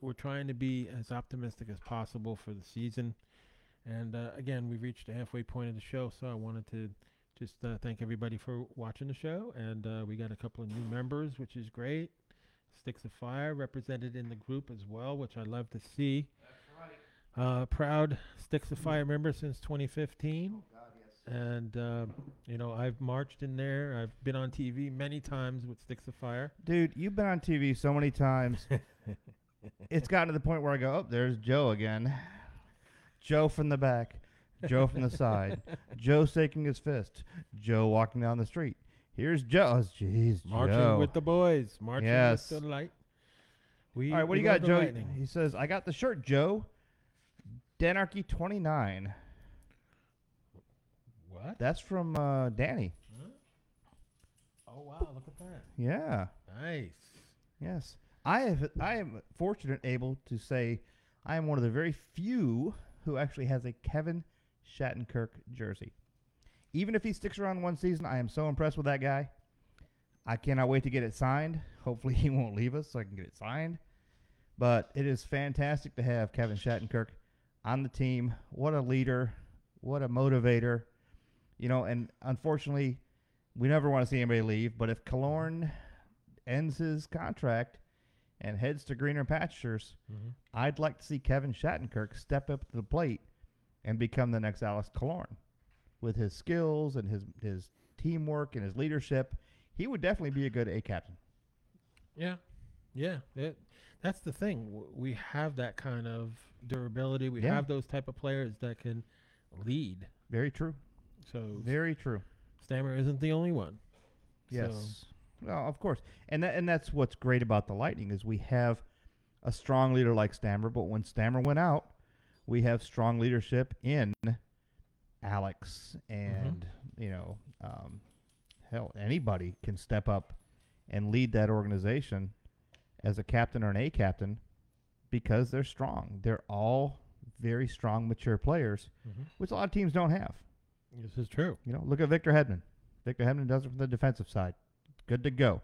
we're trying to be as optimistic as possible for the season. And uh, again, we've reached the halfway point of the show, so I wanted to just uh, thank everybody for watching the show. And uh, we got a couple of new members, which is great. Sticks of Fire represented in the group as well, which I love to see. Uh, proud Sticks of Fire member since 2015 and uh, you know I've marched in there. I've been on TV many times with Sticks of Fire. Dude, you've been on TV so many times. *laughs* it's gotten to the point where I go, oh, there's Joe again. Joe from the back, Joe from the side, *laughs* Joe shaking his fist, Joe walking down the street. Here's Joe. Oh, Jeez, Marching Joe. with the boys, marching Yes. with the light. We All right, what do you got, Joe? Lightning. He says, I got the shirt, Joe. Danarchy 29. What? That's from uh, Danny. Oh wow, look at that. Yeah. Nice. Yes. I have I am fortunate able to say I am one of the very few who actually has a Kevin Shattenkirk jersey. Even if he sticks around one season, I am so impressed with that guy. I cannot wait to get it signed. Hopefully *laughs* he won't leave us so I can get it signed. But it is fantastic to have Kevin Shattenkirk on the team. What a leader, what a motivator. You know, and unfortunately, we never want to see anybody leave, but if Killorn ends his contract and heads to greener pastures, Mm-hmm. I'd like to see Kevin Shattenkirk step up to the plate and become the next Alex Killorn. With his skills and his his teamwork and his leadership, he would definitely be a good A captain. Yeah, yeah. That, that's the thing. We have that kind of durability. We Yeah. have those type of players that can lead. Very true. So Very true. Stammer isn't the only one. Yes. So- Well, of course, and that, and that's what's great about the Lightning is we have a strong leader like Stammer, but when Stammer went out, we have strong leadership in Alex and you know, um, hell, anybody can step up and lead that organization as a captain or an A captain because they're strong. They're all very strong, mature players, Mm-hmm. which a lot of teams don't have. This is true. You know, look at Victor Hedman. Victor Hedman does it from the defensive side. Good to go.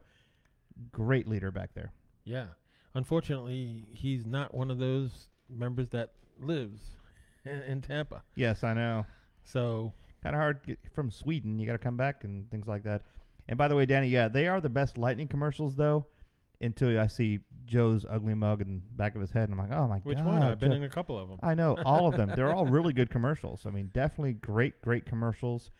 Great leader back there. Yeah. Unfortunately, he's not one of those members that lives *laughs* in, in Tampa. Yes, I know. So Kind of hard from Sweden. You got to come back and things like that. And by the way, Danny, yeah, they are the best Lightning commercials though. Until I see Joe's ugly mug in the back of his head, and I'm like, oh my which god. Which one? I've been Joe." in a couple of them. I know all of them. They're all *laughs* really good commercials. I mean, definitely great, great commercials.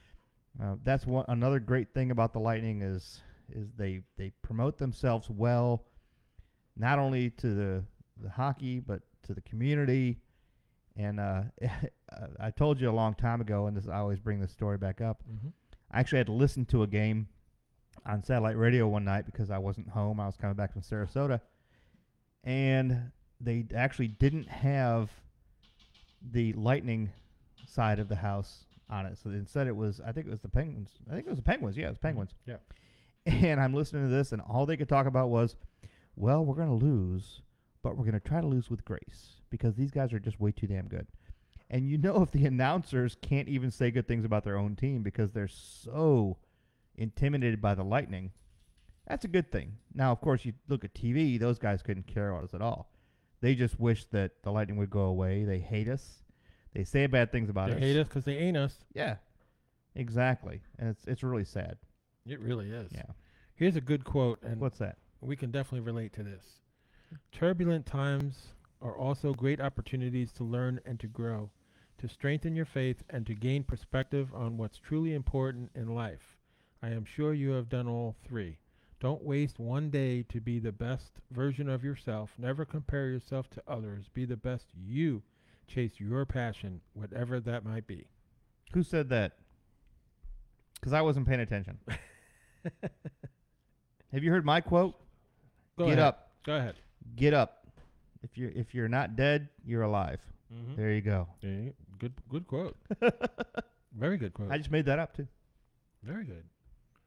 Uh, that's one another great thing about the Lightning is is they they promote themselves well, not only to the the hockey but to the community. And uh, *laughs* I told you a long time ago, and this I always bring this story back up. Mm-hmm. I actually had to listen to a game on satellite radio one night because I wasn't home. I was coming back from Sarasota, and they actually didn't have the Lightning side of the house on it. So instead, it was I think it was the Penguins. I think it was the Penguins. Yeah, it was mm-hmm. Penguins. Yeah. And I'm listening to this, and all they could talk about was, "Well, we're going to lose, but we're going to try to lose with grace because these guys are just way too damn good." And you know, if the *laughs* announcers can't even say good things about their own team because they're so intimidated by the Lightning, that's a good thing. Now, of course, you look at TV; those guys couldn't care about us at all. They just wish that the Lightning would go away. They hate us. They say bad things about They us. They hate us because they ain't us. Yeah, exactly. And it's it's really sad. It really is. Yeah. Here's a good quote, and What's that? we can definitely relate to this. Turbulent times are also great opportunities to learn and to grow, to strengthen your faith and to gain perspective on what's truly important in life. I am sure you have done all three. Don't waste one day to be the best version of yourself. Never compare yourself to others. Be the best you. Chase your passion, whatever that might be. Who said that? Because I wasn't paying attention. *laughs* Have you heard my quote? Go Get ahead. up. Go ahead. Get up. If you're if you're not dead, you're alive. Mm-hmm. There you go. Good, good quote. *laughs* Very good quote. I just made that up too. Very good.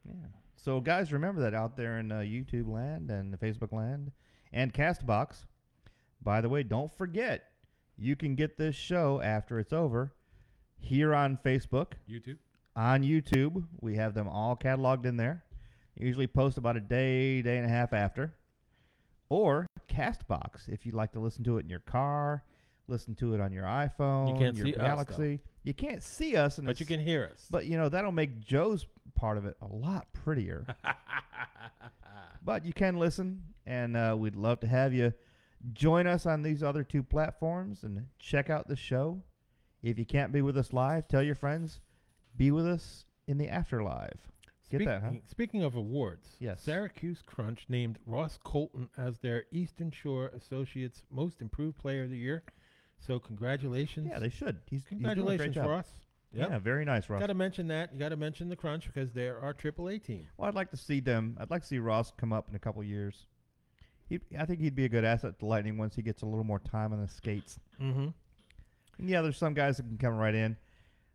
Yeah. So guys, remember that out there in uh, YouTube land and the Facebook land and Castbox. By the way, don't forget you can get this show after it's over here on Facebook, YouTube. on YouTube. We have them all cataloged in there. Usually post about a day, day and a half after. Or Castbox if you'd like to listen to it in your car, listen to it on your iPhone, can't your see us. Galaxy. you can't see us, and But you can hear us. But you know that'll make Joe's part of it a lot prettier. *laughs* but you can listen, and uh, we'd love to have you join us on these other two platforms and check out the show. If you can't be with us live, tell your friends. Be with us in the afterlife. Get that, huh? Speaking- Speaking of awards, Yes. Syracuse Crunch named Ross Colton as their Eastern Shore Associates Most Improved Player of the Year. So congratulations. Yeah, they should. He's he's doing a congratulations, great job. Ross. Yep. Yeah, very nice, Ross. Got to mention that. You got to mention the Crunch because they're our AAA team. Well, I'd like to see them. I'd like to see Ross come up in a couple years. He, I think he'd be a good asset to Lightning once he gets a little more time on the skates. Mm-hmm. And yeah, there's some guys that can come right in,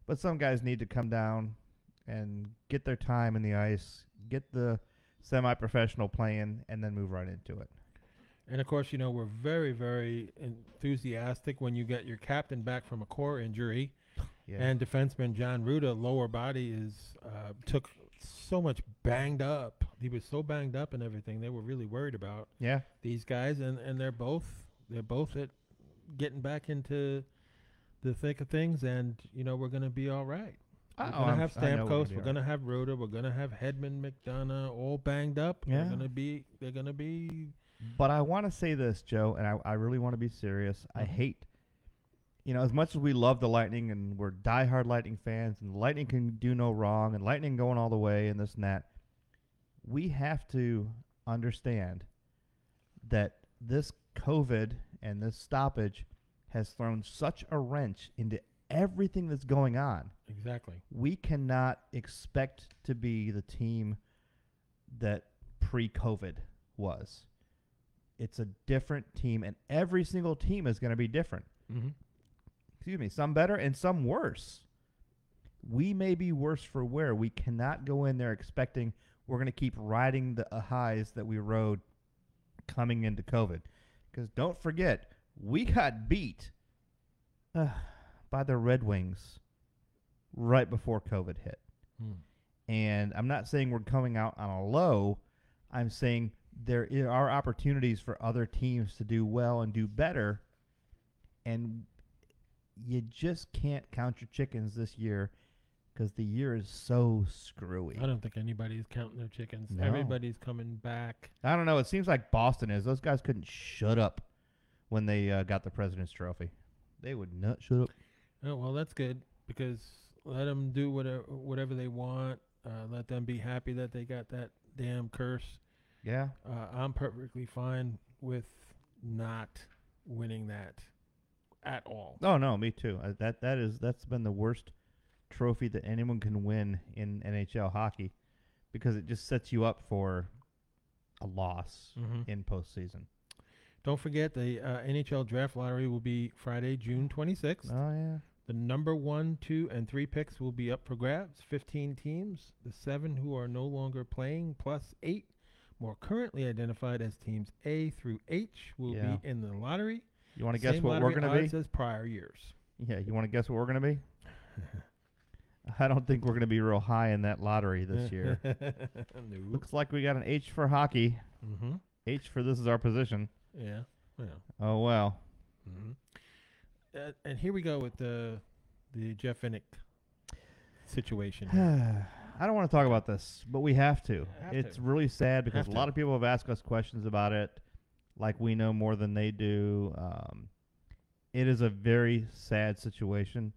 but some guys need to come down and get their time in the ice, get the semi-professional playing, and then move right into it. And of course, you know we're very, very enthusiastic when you get your captain back from a core injury, Yeah. and defenseman John Rutta lower body is uh, took so much banged up. He was so banged up and everything. They were really worried about yeah. these guys, and and they're both they're both at getting back into the thick of things, and you know we're gonna be all right. We're Oh, gonna I'm- have we're Stamkos. We're gonna have Rutta. We're gonna have Hedman, McDonagh, all banged up. Yeah. They're gonna be. They're gonna be. But I want to say this, Joe, and I, I really want to be serious. I Mhm. hate, you know, as much as we love the Lightning and we're diehard Lightning fans, and the Lightning can do no wrong, and Lightning going all the way, and this and that. We have to understand that this COVID and this stoppage has thrown such a wrench into everything that's going on. Exactly. We cannot expect to be the team that pre-COVID was. It's a different team, and every single team is going to be different. Mm-hmm. Excuse me, some better and some worse. We may be worse for wear. We cannot go in there expecting we're going to keep riding the uh, highs that we rode coming into COVID. Because don't forget, we got beat uh, by the Red Wings right before COVID hit. Hmm. And I'm not saying we're coming out on a low. I'm saying there are opportunities for other teams to do well and do better. And you just can't count your chickens this year because the year is so screwy. I don't think anybody's counting their chickens. No. Everybody's coming back. I don't know. It seems like Boston is. Those guys couldn't shut up when they uh, got the President's Trophy. They would not shut up. Oh well, that's good because let them do whatever whatever they want. Uh, let them be happy that they got that damn curse. Yeah. Uh, I'm perfectly fine with not winning that at all. Oh no, me too. Uh, that that is that's been the worst trophy that anyone can win in NHL hockey because it just sets you up for a loss Mm-hmm. in postseason. Don't forget the uh, NHL draft lottery will be Friday, June 26th. Oh yeah. The number one, two, and three picks will be up for grabs. 15 teams. The seven who are no longer playing, plus eight more currently identified as teams A through H, will Yeah. be in the lottery. You want to guess Same what we're lottery gonna be? odds as prior years. Yeah. You want to guess what we're gonna be? *laughs* I don't think we're gonna be real high in that lottery this *laughs* year. no. Looks like we got an H for hockey. Mm-hmm. H for this is our position. Yeah. Oh well. hmm Uh, and here we go with the the Jeff Vinik situation. here. *sighs* *laughs* I don't want to talk about this, but we have to. Have it's to. really sad because a lot of people have asked us questions about it, like we know more than they do. Um, it is a very sad situation,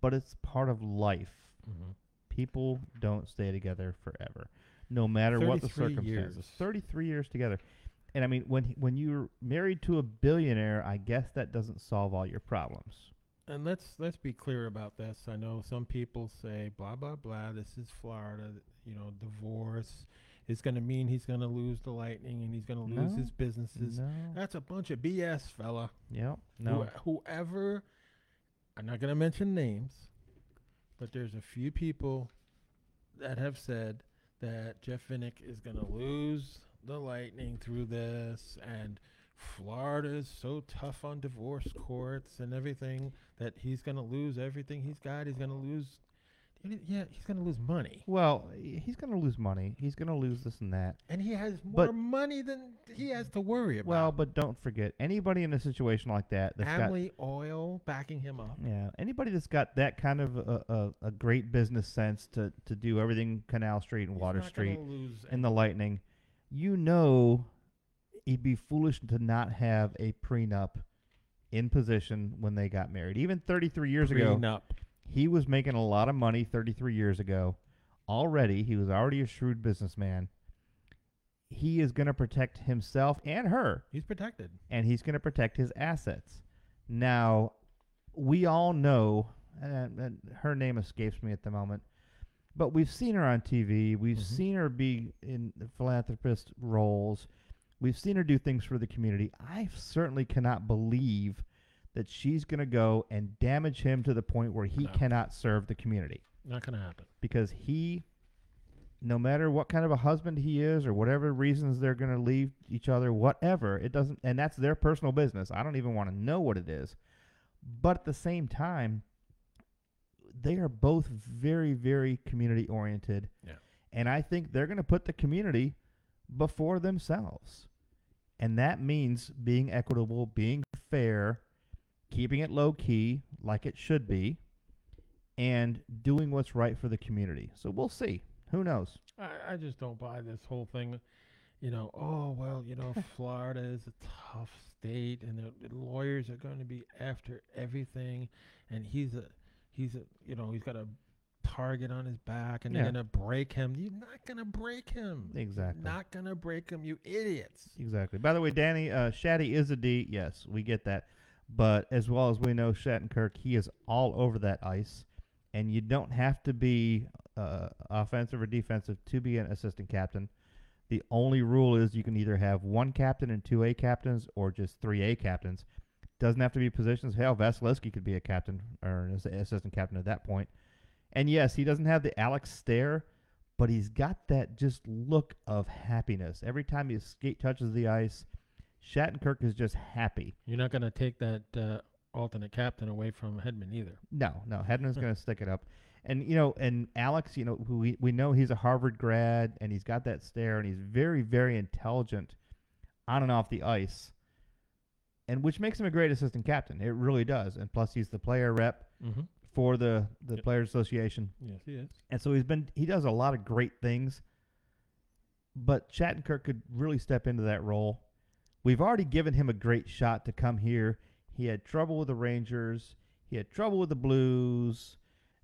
but it's part of life. Mhm. People don't stay together forever, no matter what the circumstances. years. Thirty-three years together, and I mean, when when you're married to a billionaire, I guess that doesn't solve all your problems. And let's let's be clear about this. I know some people say blah blah blah. This is Florida. You know, divorce is going to mean he's going to lose the Lightning and he's going to lose No. his businesses. No, That's a bunch of BS, fella. yeah, no, Who- whoever, I'm not going to mention names, but there's a few people that have said that Jeff Vinik is going to lose the Lightning through this, and Florida is so tough on divorce courts and everything that he's going to lose everything he's got. He's going to lose. Yeah, he's going to lose money, Well, he's going to lose money. He's going to lose this and that. and he has more But- money than he has to worry about. Well, but don't forget anybody in a situation like that that's got Family Oil backing him up. yeah anybody that's got that kind of a, a, a great business sense to to do everything Canal Street and He's Water Street and the Lightning, you know, he'd be foolish to not have a prenup in position when they got married. Even 33 years ago, prenup. he was making a lot of money 33 years ago already he was already a shrewd businessman he is going to protect himself and her He's protected. and he's going to protect his assets now we all know and, and her name escapes me at the moment but we've seen her on tv we've Mhm. seen her be in philanthropist roles we've seen her do things for the community i certainly cannot believe that she's going to go and damage him to the point where he No. cannot serve the community Not gonna happen. because he no matter what kind of a husband he is or whatever reasons they're going to leave each other whatever it doesn't and that's their personal business i don't even want to know what it is but at the same time they are both very very community oriented Yeah. and i think they're going to put the community before themselves and that means being equitable being fair keeping it low key like it should be and doing what's right for the community. So we'll see. Who knows? I, I just don't buy this whole thing. You know, oh well, you know, *laughs* Florida is a tough state, and the, the lawyers are going to be after everything, and he's a he's a you know he's got a target on his back, and Yeah. they're gonna break him. You're not gonna break him. Exactly. Not gonna break him, you idiots. Exactly. By the way, Danny, uh, Shaddy is a D. Yes, we get that. But as well as we know, Shattenkirk, he is all over that ice. And you don't have to be uh, offensive or defensive to be an assistant captain. The only rule is you can either have one captain and two A captains or just three A captains. Doesn't have to be positions. Hell, Vasilevskiy could be a captain or an assistant captain at that point. And yes, he doesn't have the Alex stare, but he's got that just look of happiness. Every time his skate touches the ice, Shattenkirk is just happy. You're not gonna take that uh, alternate captain away from Hedman either. No, no, Hedman's going to stick it up. And you know, and Alex, you know, who we we know he's a Harvard grad and he's got that stare and he's very very intelligent on and off the ice. And which makes him a great assistant captain. It really does. And plus he's the player rep Mm-hmm. For the the Yep. players association. Yes, he is. And so he's been he does a lot of great things. But Shattenkirk could really step into that role. We've already given him a great shot to come here. He had trouble with the Rangers. He had trouble with the Blues.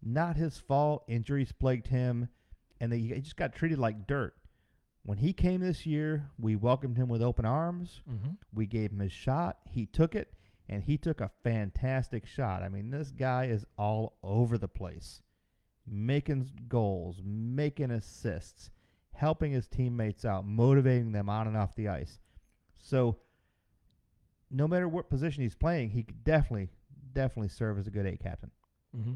Not his fault. Injuries plagued him, and they, he just got treated like dirt. When he came this year, we welcomed him with open arms. Mm-hmm. We gave him his shot. He took it, and he took a fantastic shot. I mean, this guy is all over the place, making goals, making assists, helping his teammates out, motivating them on and off the ice. So, no matter what position he's playing, he could definitely, definitely serve as a good eight captain. Mm-hmm.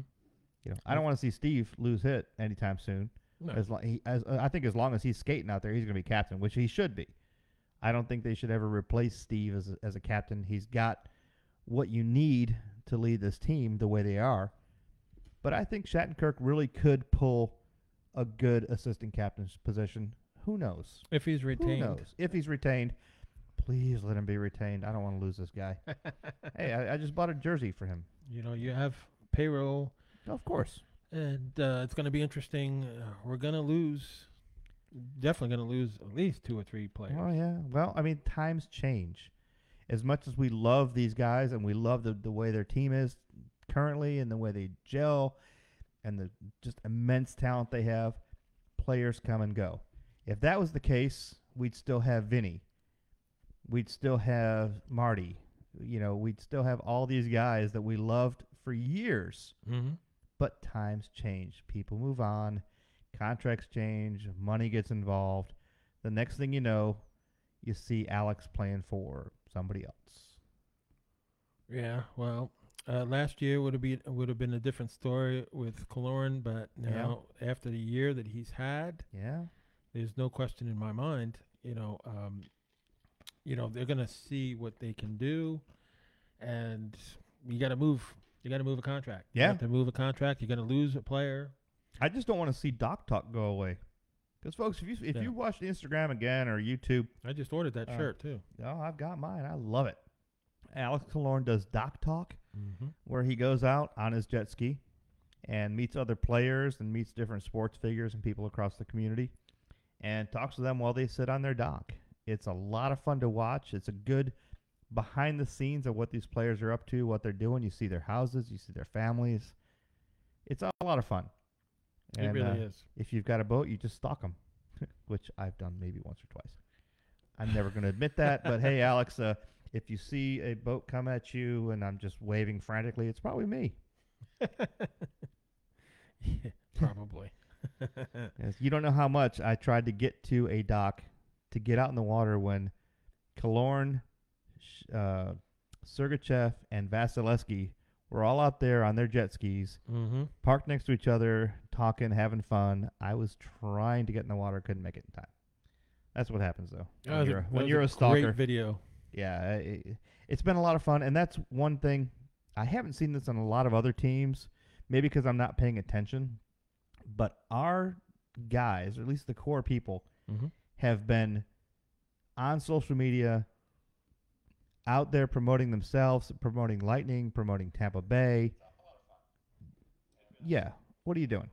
You know, I don't want to see Steve lose hit anytime soon. No. As, lo- he, as uh, I think as long as he's skating out there, he's going to be captain, which he should be. I don't think they should ever replace Steve as a, as a captain. He's got what you need to lead this team the way they are. But I think Shattenkirk really could pull a good assistant captain's position. Who knows? if he's retained. Who knows? If he's retained, please let him be retained. I don't want to lose this guy. *laughs* hey, I, I just bought a jersey for him. You know, you have payroll Of course. and uh, it's going to be interesting. Uh, we're going to lose, definitely going to lose at least two or three players. Oh yeah. Well, I mean, times change. As much as we love these guys and we love the the way their team is currently and the way they gel and the just immense talent they have, players come and go. If that was the case, we'd still have Vinny. We'd still have Marty. You know, we'd still have all these guys that we loved for years. Mm-hmm. But times change. People move on. Contracts change. Money gets involved. The next thing you know, you see Alex playing for somebody else. Yeah, well, uh, last year would have been would have been a different story with Killorn, but now after the year that he's had, Yeah. there's no question in my mind. You know, um, you know they're gonna see what they can do, and you got to move. You got to move a contract. You Yeah. have to move a contract. You're gonna lose a player. I just don't want to see Doc Talk go away. Because folks, if you if Yeah. you watch Instagram again or YouTube, I just ordered that Uh, shirt too. oh, I've got mine. I love it. Alex Killorn does Doc Talk, Mm-hmm. where he goes out on his jet ski and meets other players and meets different sports figures and people across the community and talks to them while they sit on their dock. It's a lot of fun to watch. It's a good behind the scenes of what these players are up to, what they're doing. You see their houses, you see their families. It's a lot of fun. It And, really uh, is. if you've got a boat, you just stalk them, *laughs* which I've done maybe once or twice. I'm never going to admit that, but hey, *laughs* Alex, uh, if you see a boat come at you and I'm just waving frantically, it's probably me. yeah, *laughs* probably. Yes, you don't know how much I tried to get to a dock to get out in the water when Killorn, uh, Sergachev, and Vasilevskiy were all out there on their jet skis, mm-hmm. parked next to each other, talking, having fun. I was trying to get in the water, couldn't make it in time. That's what happens though. When you're, a- when you're a stalker, great video. yeah, it, it's been a lot of fun, and that's one thing. I haven't seen this on a lot of other teams, maybe because I'm not paying attention. But our guys, or at least the core people, Mm-hmm. have been on social media, out there promoting themselves, promoting Lightning, promoting Tampa Bay. Yeah, what are you doing?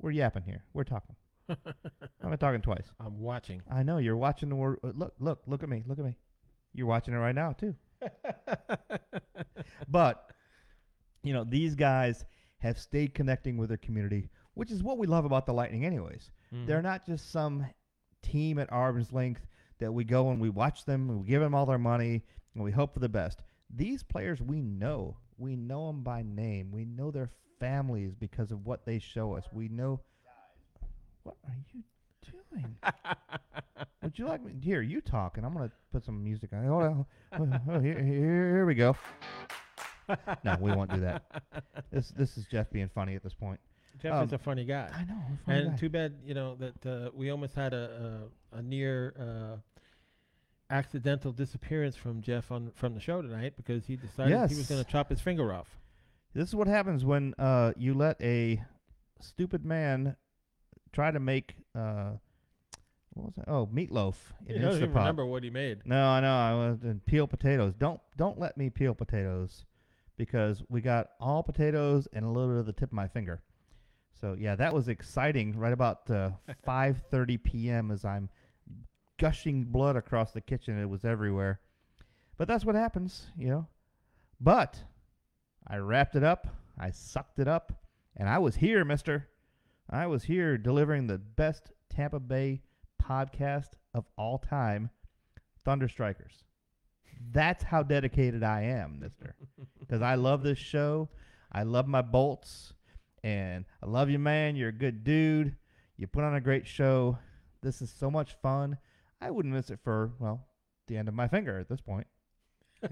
We're yapping here. We're talking. *laughs* I'm not talking twice. I'm watching. I know you're watching the word. Look, look, look at me. Look at me. You're watching it right now too. *laughs* But you know these guys have stayed connecting with their community, which is what we love about the Lightning, anyways. Mhm. They're not just some team at arm's length that we go and we watch them and we give them all their money and we hope for the best. These players we know. We know them by name. We know their families because of what they show us. We know. What are you doing? *laughs* Would you like me? Here, you talk, and I'm gonna put some music on. Hold on. Oh, oh, here, here, here we go. No, we won't do that. This this is Jeff being funny at this point. Jeff Um, is a funny guy. I know. I'm a funny And guy. too bad, you know, that uh, we almost had a a, a near uh, accidental disappearance from Jeff on from the show tonight because he decided he was Yes. going to chop his finger off. This is what happens when uh, you let a stupid man try to make uh, what was that? Oh, meatloaf in He doesn't even Instapot. remember what he made. No, I know. I was and peel potatoes. Don't don't let me peel potatoes because we got all potatoes and a little bit of the tip of my finger. So yeah, that was exciting. Right about uh, *laughs* 5:30 p.m. as I'm gushing blood across the kitchen. It was everywhere. But that's what happens, you know. But I wrapped it up. I sucked it up, and I was here, Mister. I was here delivering the best Tampa Bay podcast of all time, Thunder Strikers. That's how dedicated I am, Mister. *laughs* Because I love this show. I love my bolts, and I love you, man. You're a good dude. You put on a great show. This is so much fun. I wouldn't miss it for well, the end of my finger at this point. *laughs*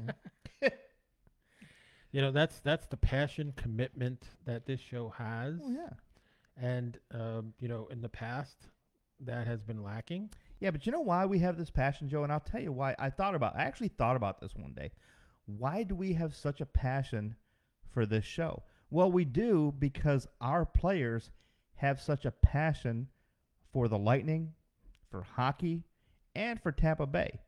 You know, that's that's the passion, commitment that this show has. Oh yeah. And um, you know, in the past, that has been lacking. Yeah, but you know why we have this passion, Joe? And I'll tell you why. I thought about. I actually thought about this one day. Why do we have such a passion for this show? Well, we do because our players have such a passion for the Lightning, for hockey, and for Tampa Bay.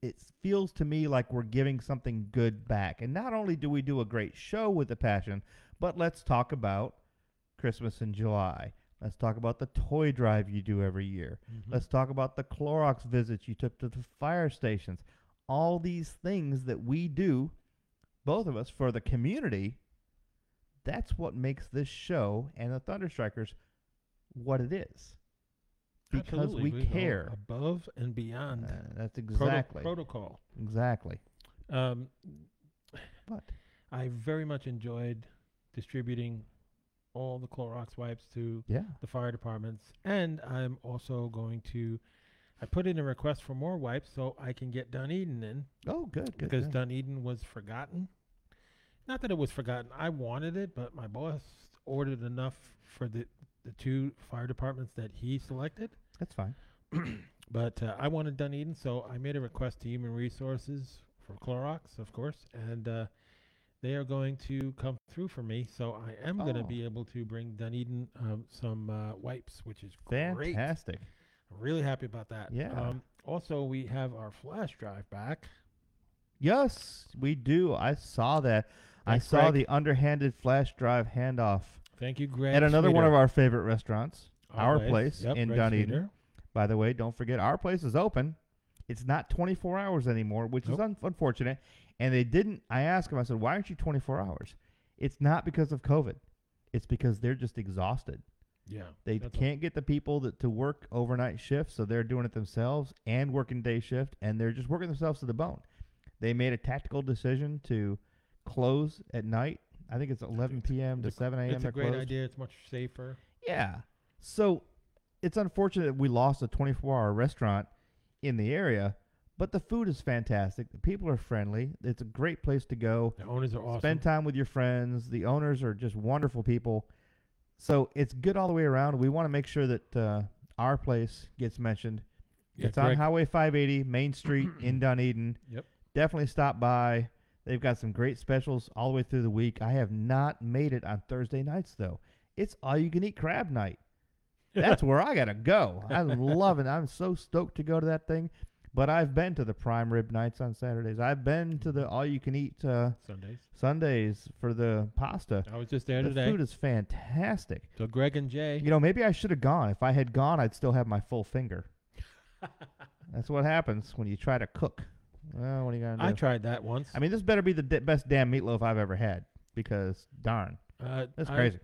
It feels to me like we're giving something good back. And not only do we do a great show with the passion, but let's talk about Christmas in July. Let's talk about the toy drive you do every year. Mhm. Let's talk about the Clorox visits you took to the fire stations. All these things that we do, both of us, for the community, that's what makes this show and the Thunderstrikers what it is. Because Absolutely, we go care. above and beyond Uh, that's proto- exactly. protocol. exactly. Um, What? I very much enjoyed distributing all the Clorox wipes to Yeah. the fire departments, and I'm also going to. I put in a request for more wipes so I can get Dunedin in Oh, good. Good. because good. Dunedin was forgotten. Not that it was forgotten. I wanted it, but my boss ordered enough for the the two fire departments that he selected. that's fine. *clears throat* But uh, I wanted Dunedin, so I made a request to Human Resources for Clorox, of course, and uh, they are going to come through for me. So I am going to Oh. be able to bring Dunedin um, some uh, wipes, which is great. Fantastic. I'm really happy about that. Yeah. Um, also, we have our flash drive back. Yes, we do. I saw that. I Thanks, saw Greg. the underhanded flash drive handoff Thank you, Greg. at another one of our favorite restaurants, Our Always. Place Yep, in Greg Dunedin. By the way, don't forget our place is open. It's not 24 hours anymore, which Nope. is un- unfortunate. And they didn't. I asked them. I said, "Why aren't you 24 hours?" It's not because of COVID. It's because they're just exhausted. Yeah. They that's can't get the people that to work overnight shifts, so they're doing it themselves and working day shift, and they're just working themselves to the bone. They made a tactical decision to close at night. I think it's 11 p.m. to 7 a.m. It's a great closed. idea. It's much safer. Yeah. So it's unfortunate that we lost a 24 hour restaurant in the area, but the food is fantastic. The people are friendly. It's a great place to go. The owners are awesome. Spend time with your friends. The owners are just wonderful people. So it's good all the way around. We want to make sure that uh, our place gets mentioned. Yeah, it's on Highway 580, Main Street in *clears throat* Dunedin. Yep. Definitely stop by. They've got some great specials all the way through the week. I have not made it on Thursday nights though. It's all you can eat crab night. That's *laughs* where I gotta go. I love it. I'm so stoked to go to that thing. But I've been to the prime rib nights on Saturdays. I've been to the all you can eat uh, Sundays. Sundays for the pasta. I was just there The today. The food is fantastic. so Greg and Jay. You know, maybe I should have gone. If I had gone, I'd still have my full finger. *laughs* That's what happens when you try to cook. Well, what are you gonna do? I tried that once. I mean, this better be the d- best damn meatloaf I've ever had because darn, uh, that's I- crazy.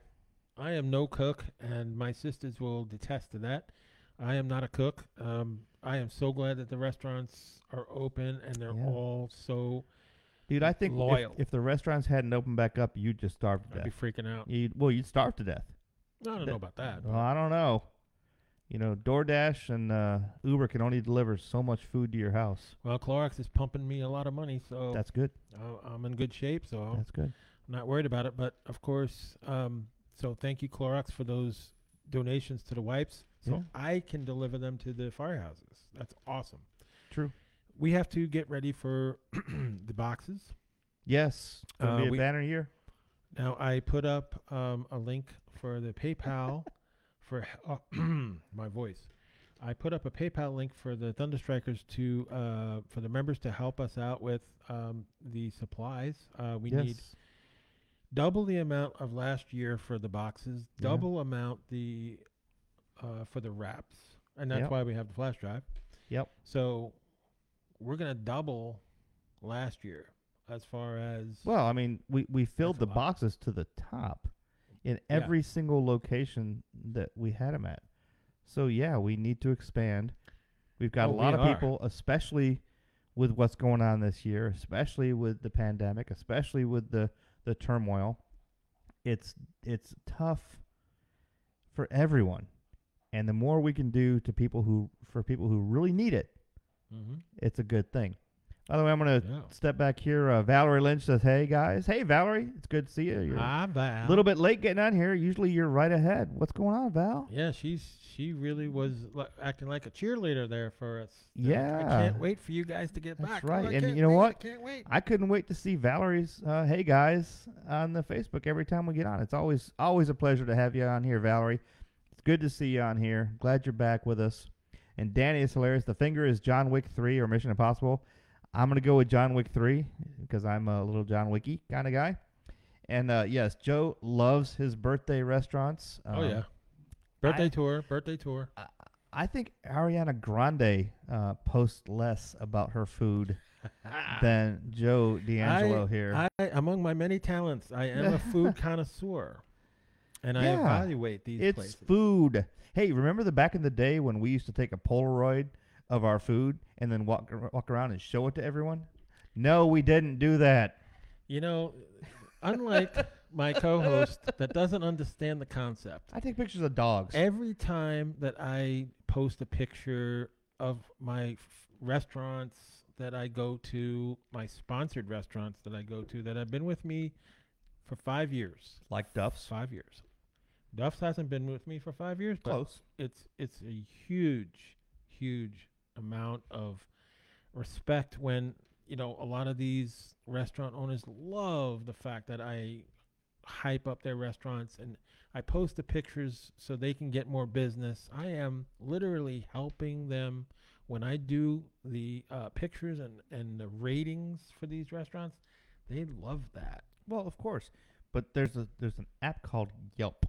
I am no cook, and my sisters will detest to that. I am not a cook. Um, I am so glad that the restaurants are open and they're Yeah. all so. Dude, I think if- Loyal. If, the restaurants hadn't opened back up, you'd just starve to I'd be freaking out. You'd, well, you'd starve to death. I don't that- know about that. Well, I don't know. You know, DoorDash and uh, Uber can only deliver so much food to your house. Well, Clorox is pumping me a lot of money, so That's good. I- I'm in good shape. So That's good. I'm not worried about it. But of course, um, so thank you, Clorox, for those donations to the wipes. So Yeah. I can deliver them to the firehouses. That's awesome. True. We have to get ready for *clears throat* the boxes. Yes. Gonna Uh, be a banner year. Now I put up um, a link for the PayPal *laughs* for uh, *clears throat* my voice. I put up a PayPal link for the Thunderstrikers to uh, for the members to help us out with um, the supplies. Uh, we yes. need double the amount of last year for the boxes, Yeah. double amount the uh, for the wraps, and that's Yep. why we have the flash drive. Yep. So we're gonna double last year as far as Well, I mean, we, we filled the boxes to the top in Yeah. every single location that we had them at. So yeah, we need to expand. We've got Oh, a lot of are. people, especially with what's going on this year, especially with the pandemic, especially with the the turmoil. It's it's tough for everyone. And the more we can do to people who for people who really need it, hmm it's a good thing. By the way, I'm going to yeah. step back here. Uh, Valerie Lynch says, "Hey guys, hey Valerie, it's good to see you. You're Hi, Val. a little bit late getting on here. Usually you're right ahead. What's going on, Val? Yeah, she's she really was li- acting like a cheerleader there for us. Yeah, I can't wait for you guys to get back. That's back. right. Oh, And you know wait, what? I can't wait. I couldn't wait to see Valerie's uh, "Hey guys" on the Facebook every time we get on. It's always always a pleasure to have you on here, Valerie. It's good to see you on here. Glad you're back with us. And Danny is hilarious. The finger is John Wick three or Mission Impossible. I'm gonna go with John Wick three because I'm a little John Wicky kind of guy. And uh, yes, Joe loves his birthday restaurants. oh Um, yeah. Birthday I- tour. Birthday tour. I, I think Ariana Grande uh, posts less about her food *laughs* than Joe D'Angelo here. I, among my many talents, I am a *laughs* food connoisseur, and I evaluate these it's places. food. Hey, remember the back in the day when we used to take a Polaroid of our food and then walk walk around and show it to everyone? No, we didn't do that. You know, unlike my co-host that doesn't understand the concept, I take pictures of dogs. every time that I post a picture of my f- restaurants that I go to, my sponsored restaurants that I go to, that have been with me for five years. like Duff's. Five years. Duff's hasn't been with me for five years, but Close. it's it's a huge, huge amount of respect when you know a lot of these restaurant owners love the fact that I hype up their restaurants and I post the pictures so they can get more business. I am literally helping them when I do the uh, pictures and and the ratings for these restaurants. They love that. Well, of course. But there's a there's an app called Yelp.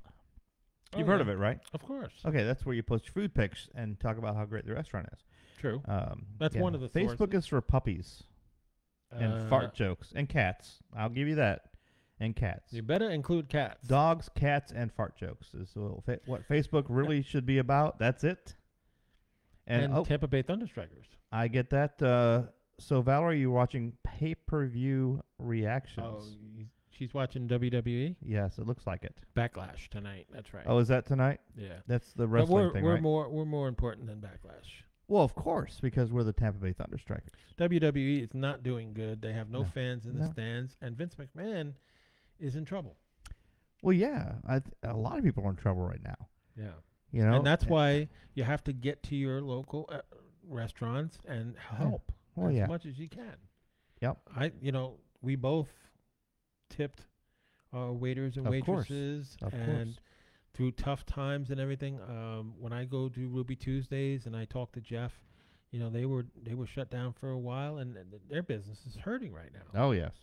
You've Oh, heard yeah. of it, right? Of course. Okay, that's where you post your food pics and talk about how great the restaurant is. True. Um, That's one of the Facebook is for puppies and Uh, fart jokes and cats. I'll give you that. And cats. You better include cats. Dogs, cats, and fart jokes is what fa- what Facebook really should be about. That's it. And, and oh, Tampa Bay Thunderstrikers. I get that. Uh, so Valerie, you're watching pay-per-view reactions. Oh, she's watching WWE Yes, it looks like it. Backlash tonight. That's right. Oh, is that tonight? yeah. That's the But wrestling we're thing, we're right? more we're more important than Backlash. well, of course, because we're the Tampa Bay Thunderstrikers. WWE is not doing good. They have no, No. fans in the No. stands, and Vince McMahon is in trouble. Well, yeah, I th- a lot of people are in trouble right now. Yeah, You know, and that's Eh, why you have to get to your local uh, restaurants and help Well, as yeah. much as you can. Yep. I, you know, we both tipped our waiters and Of course. waitresses, Of and course. through tough times and everything. Um, when I go to Ruby Tuesdays and I talk to Jeff, you know, they were they were shut down for a while, and, and their business is hurting right now. Oh yes,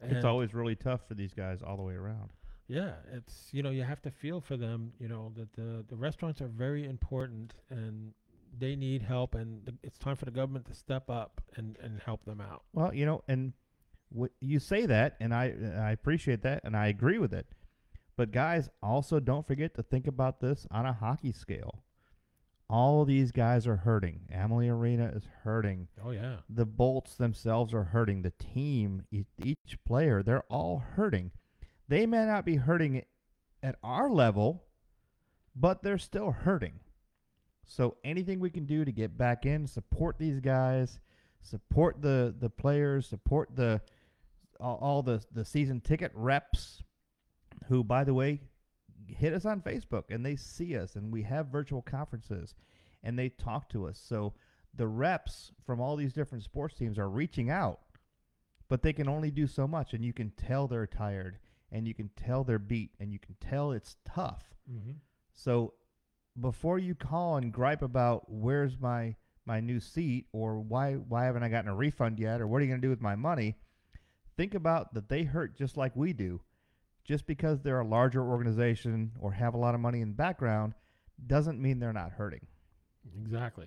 it's always really tough for these guys all the way around. yeah, it's you know you have to feel for them. You know that the the restaurants are very important and they need help, and the, it's time for the government to step up and and help them out. Well, you know, and what you say that, and I I appreciate that, and I agree with it. But guys, also don't forget to think about this on a hockey scale. All these guys are hurting. Amalie Arena is hurting. Oh yeah. The Bolts themselves are hurting. The team, each player, they're all hurting. They may not be hurting at our level, but they're still hurting. So anything we can do to get back in, support these guys, support the the players, support the all, all the the season ticket reps, who by the way hit us on Facebook and they see us and we have virtual conferences and they talk to us. So the reps from all these different sports teams are reaching out, but they can only do so much and you can tell they're tired and you can tell they're beat and you can tell it's tough. Mm-hmm. So before you call and gripe about where's my my new seat or why why haven't I gotten a refund yet or what are you going to do with my money, think about that they hurt just like we do. Just because they're a larger organization or have a lot of money in the background doesn't mean they're not hurting. Exactly.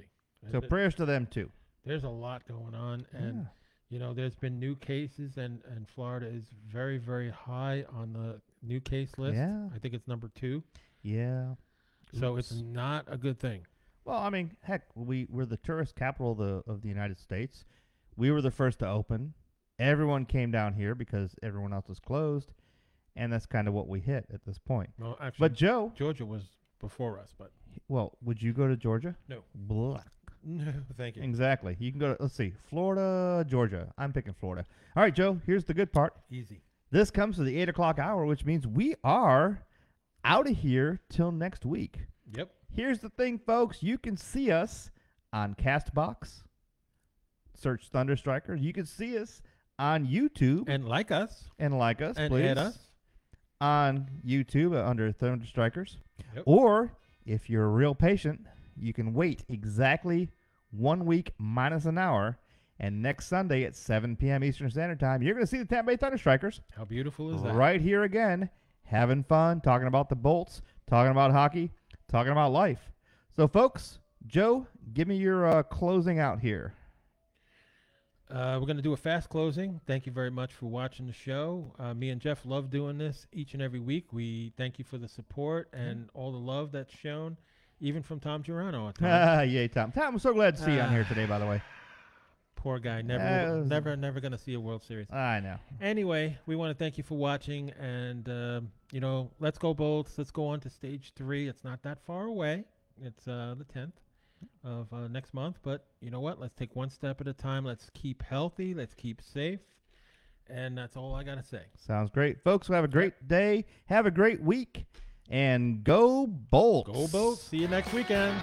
So Th- prayers to them too. there's a lot going on, and Yeah. you know, there's been new cases, and and Florida is very very high on the new case list. Yeah. I think it's number two. Yeah. So it's not a good thing. Well, I mean, heck, we we're the tourist capital of the of the United States. We were the first to open. Everyone came down here because everyone else was closed, and that's kind of what we hit at this point. Well, actually, But Joe, Georgia was before us, but well, would you go to Georgia? No. Blah. no, *laughs* thank you. Exactly. You can go to let's see, Florida, Georgia. I'm picking Florida. All right, Joe. Here's the good part. Easy. This comes to the eight o'clock hour, which means we are out of here till next week. Yep. Here's the thing, folks. You can see us on Castbox. Search Thunder Striker. You can see us on YouTube And like us, and like us, and please. us. On YouTube under Thunder Strikers. Yep. Or if you're a real patient, you can wait exactly one week minus an hour And next Sunday at 7 p.m. Eastern Standard Time, you're going to see the Tampa Bay Thunder Strikers. How beautiful is that? right here again, having fun, talking about the Bolts, talking about hockey, talking about life. So, folks, Joe, give me your uh, closing out here. Uh, we're going to do a fast closing. Thank you very much for watching the show. Uh, me and Jeff love doing this each and every week. We thank you for the support and all the love that's shown, even from Tom Girano at times. Ah, yay, Tom. Tom, I'm so glad to see you on here today, by the way. *sighs* Poor guy, never, Uh, never, never going to see a World Series. I know. Anyway, we want to thank you for watching, and um, you know, let's go Bolts. Let's go on to stage three. It's not that far away. It's uh, the tenth of uh, next month. But you know what? Let's take one step at a time. Let's keep healthy. Let's keep safe. And that's all I gotta say. Sounds great. Folks, have a great day. Have a great week. And go Bolts. Go Bolts! See you next weekend.